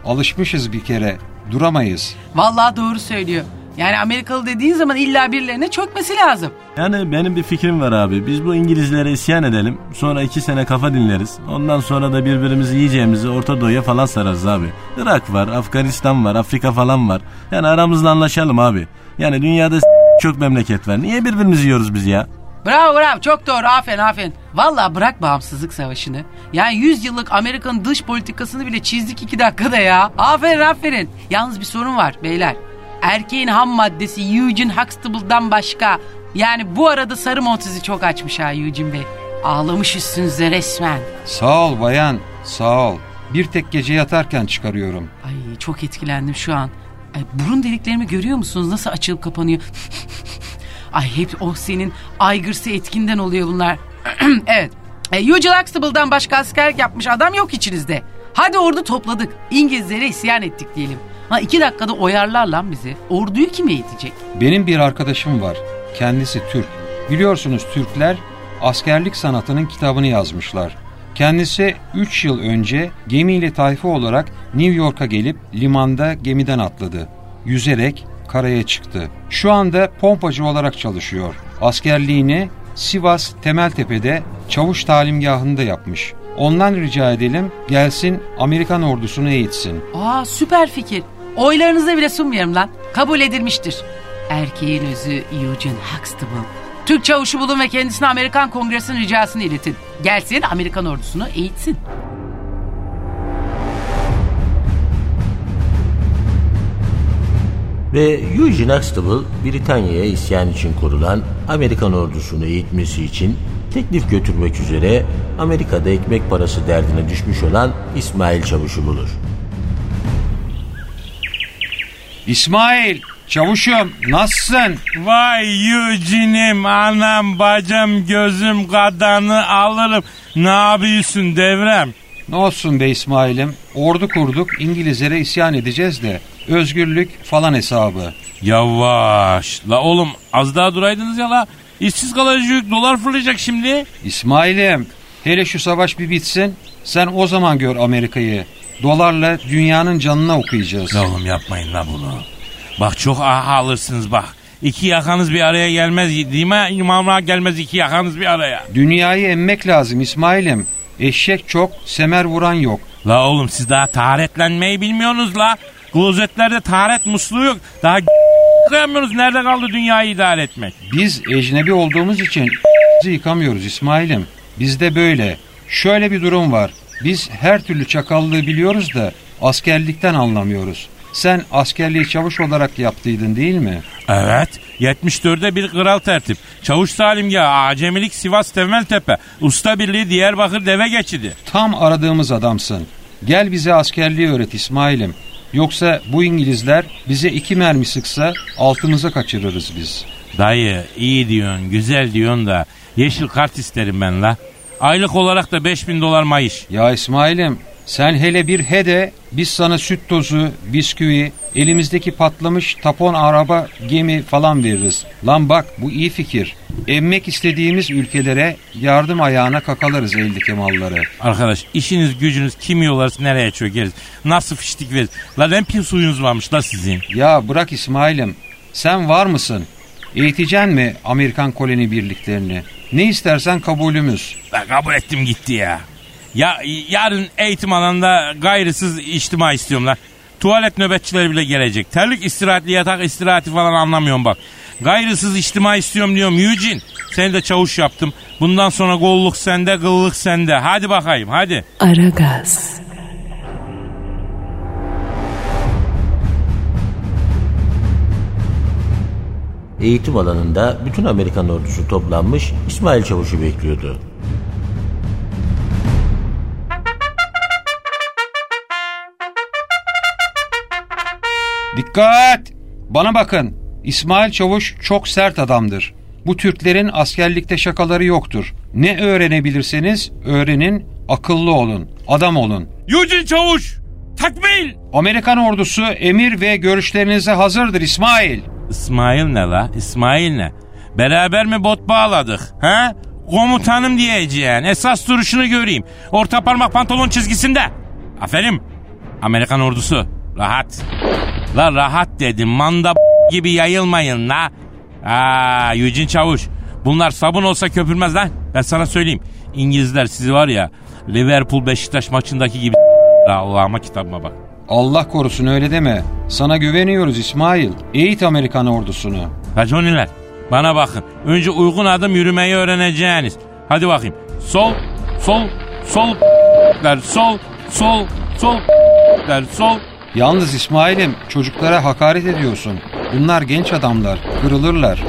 alışmışız bir kere. Duramayız. Vallahi doğru söylüyor. Yani Amerikalı dediğin zaman illa birilerine çökmesi lazım. Yani benim bir fikrim var abi. Biz bu İngilizlere isyan edelim. Sonra iki sene kafa dinleriz. Ondan sonra da birbirimizi yiyeceğimizi Orta Doğu'ya falan sararız abi. Irak var, Afganistan var, Afrika falan var. Yani aramızda anlaşalım abi. Yani dünyada çok memleket var. Niye birbirimizi yiyoruz biz ya? Bravo bravo çok doğru aferin aferin. Valla bırak bağımsızlık savaşını. Yani 100 yıllık Amerika'nın dış politikasını bile çizdik 2 dakikada ya. Aferin aferin. Yalnız bir sorun var beyler. Erkeğin ham maddesi Eugene Huxtable'dan başka. Yani bu arada sarı montizi çok açmış ha Eugene Bey. Ağlamış üstünüze resmen. Sağ ol bayan sağ ol. Bir tek gece yatarken çıkarıyorum. Ay çok etkilendim şu an. Ay, burun deliklerimi görüyor musunuz? Nasıl açılıp kapanıyor? Ay hep o senin aygırsı etkinden oluyor bunlar. evet. E, Eugene Huxtable'dan başka askerlik yapmış adam yok içinizde. Hadi ordu topladık. İngilizlere isyan ettik diyelim. Ha iki dakikada oyarlar lan bizi. Orduyu kim eğitecek? Benim bir arkadaşım var. Kendisi Türk. Biliyorsunuz Türkler askerlik sanatının kitabını yazmışlar. Kendisi 3 yıl önce gemiyle tayfa olarak New York'a gelip limanda gemiden atladı. Yüzerek karaya çıktı. Şu anda pompacı olarak çalışıyor. Askerliğini Sivas Temeltepe'de çavuş talimgahında yapmış. Ondan rica edelim gelsin Amerikan ordusunu eğitsin. Aa süper fikir. Oylarınızı bile sunmuyorum lan. Kabul edilmiştir. Erkeğin özü Eugene Huxtable. Türk çavuşu bulun ve kendisine Amerikan Kongresi'nin ricasını iletin. Gelsin Amerikan ordusunu eğitsin. Ve Eugene Huxtable Britanya'ya isyan için kurulan Amerikan ordusunu eğitmesi için teklif götürmek üzere Amerika'da ekmek parası derdine düşmüş olan İsmail Çavuş'u bulur. İsmail, çavuşum nasılsın? Vay Eugene'im anam bacım gözüm kadanı alırım. Ne yapıyorsun devrem? Ne olsun be İsmail'im? Ordu kurduk, İngilizlere isyan edeceğiz de. Özgürlük falan hesabı. Yavaş. La oğlum az daha duraydınız ya la. İşsiz kalacak dolar fırlayacak şimdi. İsmail'im, hele şu savaş bir bitsin. Sen o zaman gör Amerika'yı. Dolarla dünyanın canına okuyacağız. La oğlum yapmayın la bunu. Bak çok aha alırsınız bak. İki yakanız bir araya gelmez değil mi? İmamlar gelmez iki yakanız bir araya. Dünyayı emmek lazım İsmail'im. Eşek çok, semer vuran yok. La oğlum siz daha taharetlenmeyi bilmiyorsunuz la. Klozetlerde taharet musluğu yok. Daha yıkayamıyorsunuz. Nerede kaldı dünyayı idare etmek? Biz ecnebi olduğumuz için yıkamıyoruz İsmail'im. Bizde böyle. Şöyle bir durum var. Biz her türlü çakallığı biliyoruz da askerlikten anlamıyoruz. Sen askerliği çavuş olarak yaptıydın değil mi? Evet. 74'de bir kral tertip. Çavuş Salim ya Acemilik Sivas Temeltepe. Usta Birliği Diyarbakır deve geçidi. Tam aradığımız adamsın. Gel bize askerliği öğret İsmail'im. Yoksa bu İngilizler bize iki mermi sıksa altımıza kaçırırız biz. Dayı iyi diyorsun güzel diyorsun da yeşil kart isterim ben la. Aylık olarak da 5000 dolar mayış. Ya İsmail'im sen hele bir hede biz sana süt tozu, bisküvi, elimizdeki patlamış tapon araba, gemi falan veririz. Lan bak bu iyi fikir. Emmek istediğimiz ülkelere yardım ayağına kakalarız eldeki malları. Arkadaş işiniz gücünüz kim yollarsa nereye çökeriz. Nasıl fiştik veririz. La rempin suyunuz varmış la sizin. Ya bırak İsmail'im sen var mısın? Eğiteceksin mi Amerikan koloni birliklerini? Ne istersen kabulümüz. Ben kabul ettim gitti ya. Ya yarın eğitim alanında gayrısız içtima istiyorum lan. Tuvalet nöbetçileri bile gelecek. Terlik istirahatli yatak istirahati falan anlamıyorum bak. Gayrısız içtima istiyorum diyorum Eugene. Seni de çavuş yaptım. Bundan sonra golluk sende, kıllık sende. Hadi bakayım hadi. Aragaz. Eğitim alanında bütün Amerikan ordusu toplanmış İsmail Çavuş'u bekliyordu. Dikkat! Bana bakın. İsmail Çavuş çok sert adamdır. Bu Türklerin askerlikte şakaları yoktur. Ne öğrenebilirseniz öğrenin, akıllı olun, adam olun. Eugene Çavuş! Takbil! Amerikan ordusu emir ve görüşlerinize hazırdır İsmail. İsmail ne la? İsmail ne? Beraber mi bot bağladık? He? Komutanım diyeceğin. Esas duruşunu göreyim. Orta parmak pantolon çizgisinde. Aferin. Amerikan ordusu. Rahat. La rahat dedim. Manda gibi yayılmayın la. Aa, Eugene Çavuş. Bunlar sabun olsa köpürmez lan. Ben sana söyleyeyim. İngilizler sizi var ya Liverpool Beşiktaş maçındaki gibi Allah'ıma kitabıma bak. Allah korusun öyle deme. Sana güveniyoruz İsmail. Eğit Amerikan ordusunu. Raconiler bana bakın. Önce uygun adım yürümeyi öğreneceğiniz. Hadi bakayım. Sol, sol, sol, der, sol, sol, sol, der, sol. Yalnız İsmail'im çocuklara hakaret ediyorsun. Bunlar genç adamlar. Kırılırlar.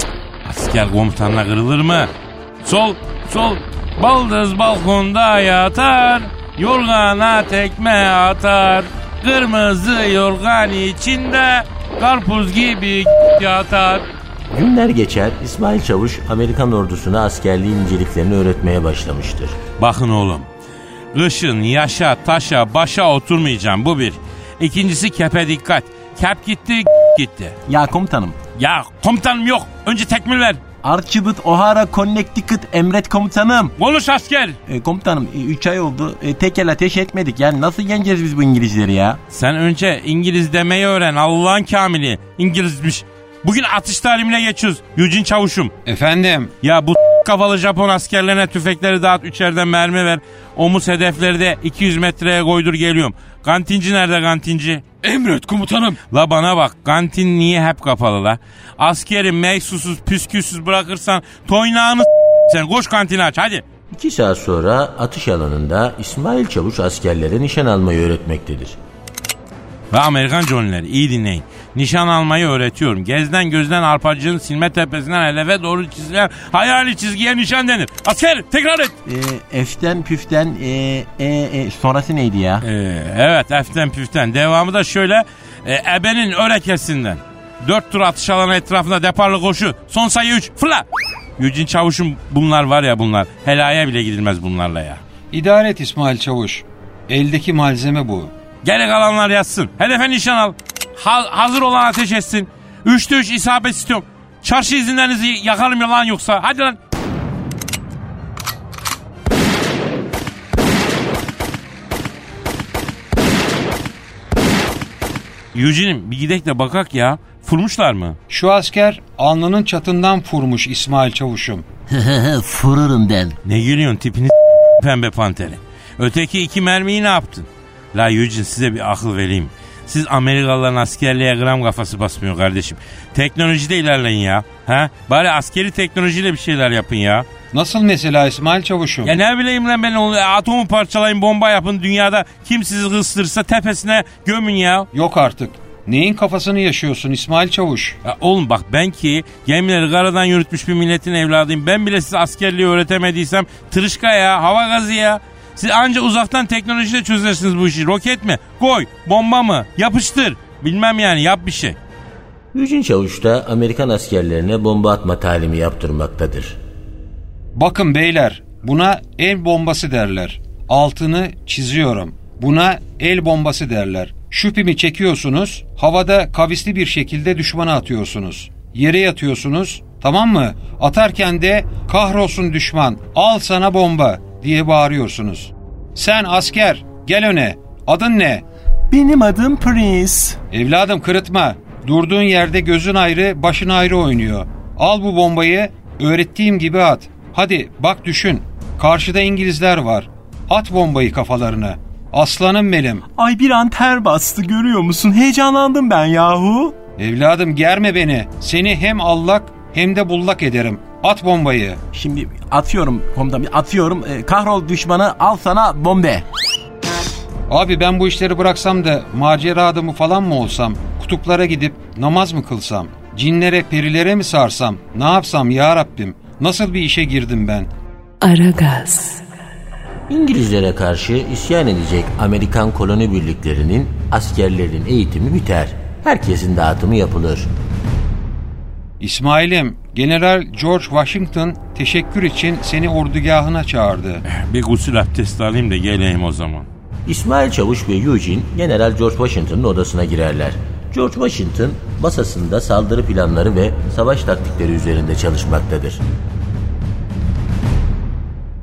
Asker komutanına kırılır mı? Sol, sol. Baldız balkonda yatar. Yorgana tekme atar. Kırmızı yorgan içinde karpuz gibi yatar. Günler geçer İsmail Çavuş Amerikan ordusuna askerliğin inceliklerini öğretmeye başlamıştır. Bakın oğlum. Kışın yaşa taşa başa oturmayacağım bu bir. İkincisi kepe dikkat. Kep gitti gitti. Ya komutanım. Ya komutanım yok. Önce tekmil ver. Archibald O'Hara Connecticut emret komutanım. Konuş asker. E, komutanım 3 ay oldu. E, tekel ateş etmedik. Yani nasıl yeneceğiz biz bu İngilizleri ya? Sen önce İngiliz demeyi öğren. Allah'ın kamili. İngilizmiş. Bugün atış talimine geçiyoruz. Yücin çavuşum. Efendim? Ya bu kafalı Japon askerlerine tüfekleri dağıt üçerden mermi ver. Omuz hedefleri de 200 metreye koydur geliyorum. Kantinci nerede kantinci? Emret komutanım. La bana bak kantin niye hep kapalı la? Askeri meysusuz püsküsüz bırakırsan toynağını sen koş kantini aç hadi. İki saat sonra atış alanında İsmail Çavuş askerlere nişan almayı öğretmektedir. Ve Amerikan Johnny'leri iyi dinleyin. Nişan almayı öğretiyorum. Gezden gözden arpacığın silme tepesinden hedefe doğru çizilen hayali çizgiye nişan denir. Asker tekrar et. E, F'ten püften e, e, e, sonrası neydi ya? Ee, evet eften püften. Devamı da şöyle. E, ebenin örekesinden. Dört tur atış alanı etrafında deparlı koşu. Son sayı üç. Fırla. Yücin Çavuş'un bunlar var ya bunlar. Helaya bile gidilmez bunlarla ya. İdare et İsmail Çavuş. Eldeki malzeme bu. Geri kalanlar yatsın. Hedefe nişan al. Ha- hazır olan ateş etsin. Üçte üç isabet istiyorum. Çarşı izinlerinizi yakarım yalan yoksa. Hadi lan. Yücenim bir gidek de bakak ya. Furmuşlar mı? Şu asker alnının çatından vurmuş İsmail Çavuş'um. Fırırım den. Ne gülüyorsun tipini pembe panteri. Öteki iki mermiyi ne yaptın? La Eugene size bir akıl vereyim. Siz Amerikalıların askerliğe gram kafası basmıyor kardeşim. Teknolojide ilerleyin ya. Ha? Bari askeri teknolojiyle bir şeyler yapın ya. Nasıl mesela İsmail Çavuş'um? Ya ne bileyim lan ben onu atomu parçalayın bomba yapın dünyada kim sizi kıstırırsa tepesine gömün ya. Yok artık. Neyin kafasını yaşıyorsun İsmail Çavuş? Ya oğlum bak ben ki gemileri karadan yürütmüş bir milletin evladıyım. Ben bile size askerliği öğretemediysem tırışka ya hava gazı ya. Siz anca uzaktan teknolojiyle çözersiniz bu işi. Roket mi? Koy. Bomba mı? Yapıştır. Bilmem yani yap bir şey. Yücin Çavuş da Amerikan askerlerine bomba atma talimi yaptırmaktadır. Bakın beyler buna el bombası derler. Altını çiziyorum. Buna el bombası derler. Şüphimi çekiyorsunuz, havada kavisli bir şekilde düşmana atıyorsunuz. Yere yatıyorsunuz, tamam mı? Atarken de kahrolsun düşman, al sana bomba diye bağırıyorsunuz. Sen asker, gel öne. Adın ne? Benim adım Prince. Evladım kırıtma. Durduğun yerde gözün ayrı, başın ayrı oynuyor. Al bu bombayı, öğrettiğim gibi at. Hadi bak düşün. Karşıda İngilizler var. At bombayı kafalarına. Aslanım benim. Ay bir an ter bastı görüyor musun? Heyecanlandım ben yahu. Evladım germe beni. Seni hem allak hem de bullak ederim. At bombayı. Şimdi atıyorum komutanım atıyorum. E, kahrol düşmanı al sana bombe. Abi ben bu işleri bıraksam da macera adamı falan mı olsam? Kutuplara gidip namaz mı kılsam? Cinlere, perilere mi sarsam? Ne yapsam ya Rabbim? Nasıl bir işe girdim ben? Aragaz, İngilizlere karşı isyan edecek Amerikan koloni birliklerinin askerlerin eğitimi biter. Herkesin dağıtımı yapılır. İsmail'im, General George Washington teşekkür için seni ordugahına çağırdı. Bir gusül abdesti alayım da geleyim o zaman. İsmail Çavuş ve Eugene General George Washington'ın odasına girerler. George Washington masasında saldırı planları ve savaş taktikleri üzerinde çalışmaktadır.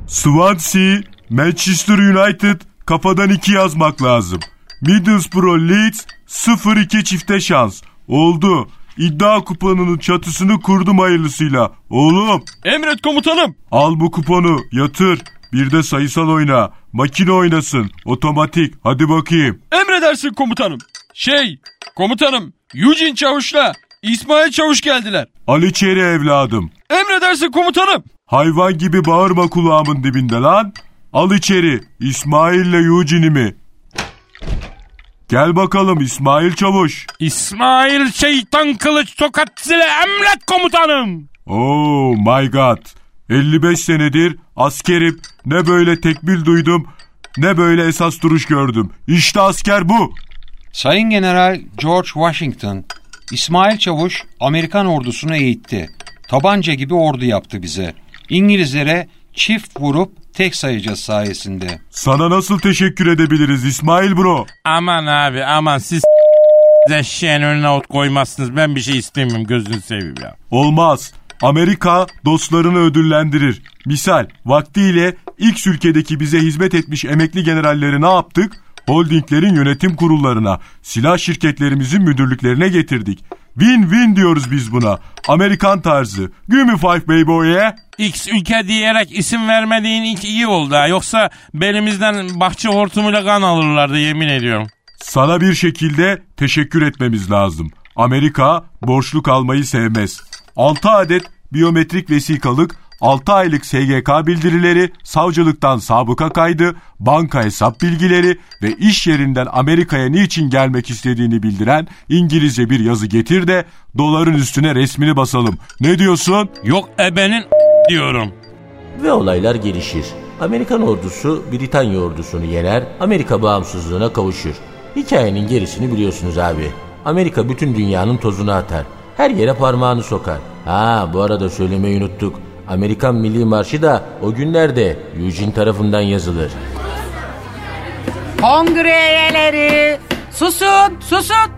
Swansea, Manchester United kafadan iki yazmak lazım. Middlesbrough Leeds 0-2 çifte şans. Oldu. İddia kuponunun çatısını kurdum hayırlısıyla. Oğlum Emret komutanım. al bu kuponu yatır. Bir de sayısal oyna. Makine oynasın. Otomatik. Hadi bakayım. Emredersin komutanım. Şey komutanım Eugene Çavuş'la İsmail Çavuş geldiler. Al içeri evladım. Emredersin komutanım. Hayvan gibi bağırma kulağımın dibinde lan. Al içeri İsmail'le Eugene'imi. Gel bakalım İsmail Çavuş. İsmail şeytan kılıç tokat zile emret komutanım. Oh my god. 55 senedir askerim. Ne böyle tekbil duydum ne böyle esas duruş gördüm. İşte asker bu. Sayın General George Washington, İsmail Çavuş Amerikan ordusunu eğitti. Tabanca gibi ordu yaptı bize. İngilizlere çift vurup tek sayacağız sayesinde. Sana nasıl teşekkür edebiliriz İsmail bro? Aman abi aman siz eşeğin önüne ot koymazsınız. Ben bir şey istemiyorum gözünü seveyim ya. Olmaz. Amerika dostlarını ödüllendirir. Misal vaktiyle X ülkedeki bize hizmet etmiş emekli generalleri ne yaptık? Holdinglerin yönetim kurullarına, silah şirketlerimizin müdürlüklerine getirdik. Win-win diyoruz biz buna. Amerikan tarzı. Five baby yeah. X ülke diyerek isim vermediğin ilk iyi oldu ha. Yoksa belimizden bahçe hortumuyla kan alırlardı yemin ediyorum. Sana bir şekilde teşekkür etmemiz lazım. Amerika borçlu kalmayı sevmez. 6 adet biyometrik vesikalık, 6 aylık SGK bildirileri, savcılıktan sabıka kaydı, banka hesap bilgileri ve iş yerinden Amerika'ya niçin gelmek istediğini bildiren İngilizce bir yazı getir de doların üstüne resmini basalım. Ne diyorsun? Yok ebenin diyorum. Ve olaylar gelişir. Amerikan ordusu Britanya ordusunu yener, Amerika bağımsızlığına kavuşur. Hikayenin gerisini biliyorsunuz abi. Amerika bütün dünyanın tozunu atar. Her yere parmağını sokar. Ha bu arada söylemeyi unuttuk. Amerikan Milli Marşı da o günlerde Eugene tarafından yazılır. Kongre üyeleri susun susun.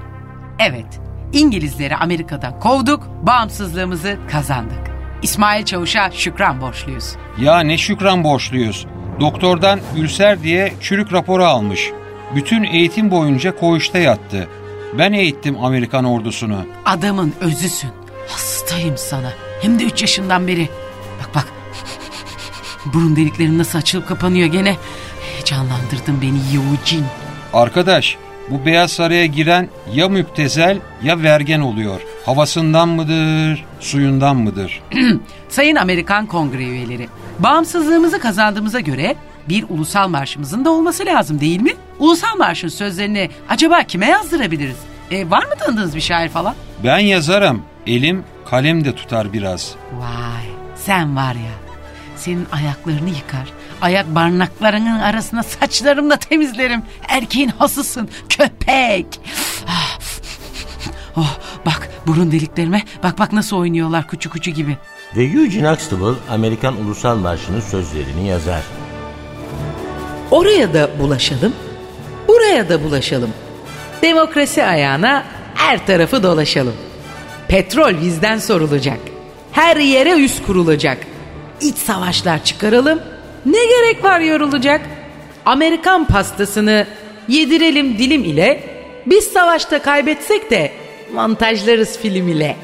Evet İngilizleri Amerika'dan kovduk bağımsızlığımızı kazandık. İsmail Çavuş'a şükran borçluyuz. Ya ne şükran borçluyuz. Doktordan ülser diye çürük raporu almış. Bütün eğitim boyunca koğuşta yattı. Ben eğittim Amerikan ordusunu. Adamın özüsün. Hastayım sana. Hem de 3 yaşından beri. Burun deliklerim nasıl açılıp kapanıyor gene. Heyecanlandırdın beni Eugene. Arkadaş bu Beyaz Saray'a giren ya müptezel ya vergen oluyor. Havasından mıdır, suyundan mıdır? Sayın Amerikan Kongre üyeleri. Bağımsızlığımızı kazandığımıza göre bir ulusal marşımızın da olması lazım değil mi? Ulusal marşın sözlerini acaba kime yazdırabiliriz? E, var mı tanıdığınız bir şair falan? Ben yazarım. Elim kalem de tutar biraz. Vay sen var ya senin ayaklarını yıkar. Ayak barnaklarının arasına saçlarımla temizlerim. Erkeğin hasısın köpek. Ah. Oh, bak burun deliklerime bak bak nasıl oynuyorlar kuçu kuçu gibi. Ve Eugene Huxtable Amerikan Ulusal Marşı'nın sözlerini yazar. Oraya da bulaşalım, buraya da bulaşalım. Demokrasi ayağına her tarafı dolaşalım. Petrol bizden sorulacak. Her yere üst kurulacak. İç savaşlar çıkaralım. Ne gerek var yorulacak? Amerikan pastasını yedirelim dilim ile. Biz savaşta kaybetsek de montajlarız film ile.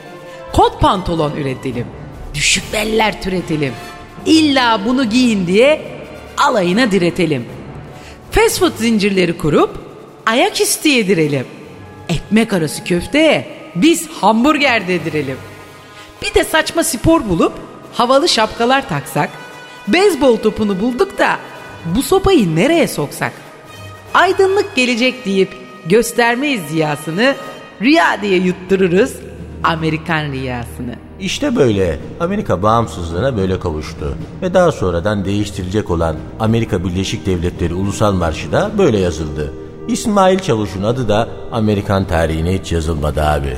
Kot pantolon üretelim. Düşük beller türetelim. İlla bunu giyin diye alayına diretelim. Fast food zincirleri kurup ayak üstü yedirelim. Ekmek arası köfteye biz hamburger dedirelim. Bir de saçma spor bulup havalı şapkalar taksak, beyzbol topunu bulduk da bu sopayı nereye soksak? Aydınlık gelecek deyip göstermeyiz ziyasını, rüya diye yuttururuz Amerikan rüyasını. İşte böyle Amerika bağımsızlığına böyle kavuştu. Ve daha sonradan değiştirilecek olan Amerika Birleşik Devletleri Ulusal Marşı da böyle yazıldı. İsmail Çavuş'un adı da Amerikan tarihine hiç yazılmadı abi.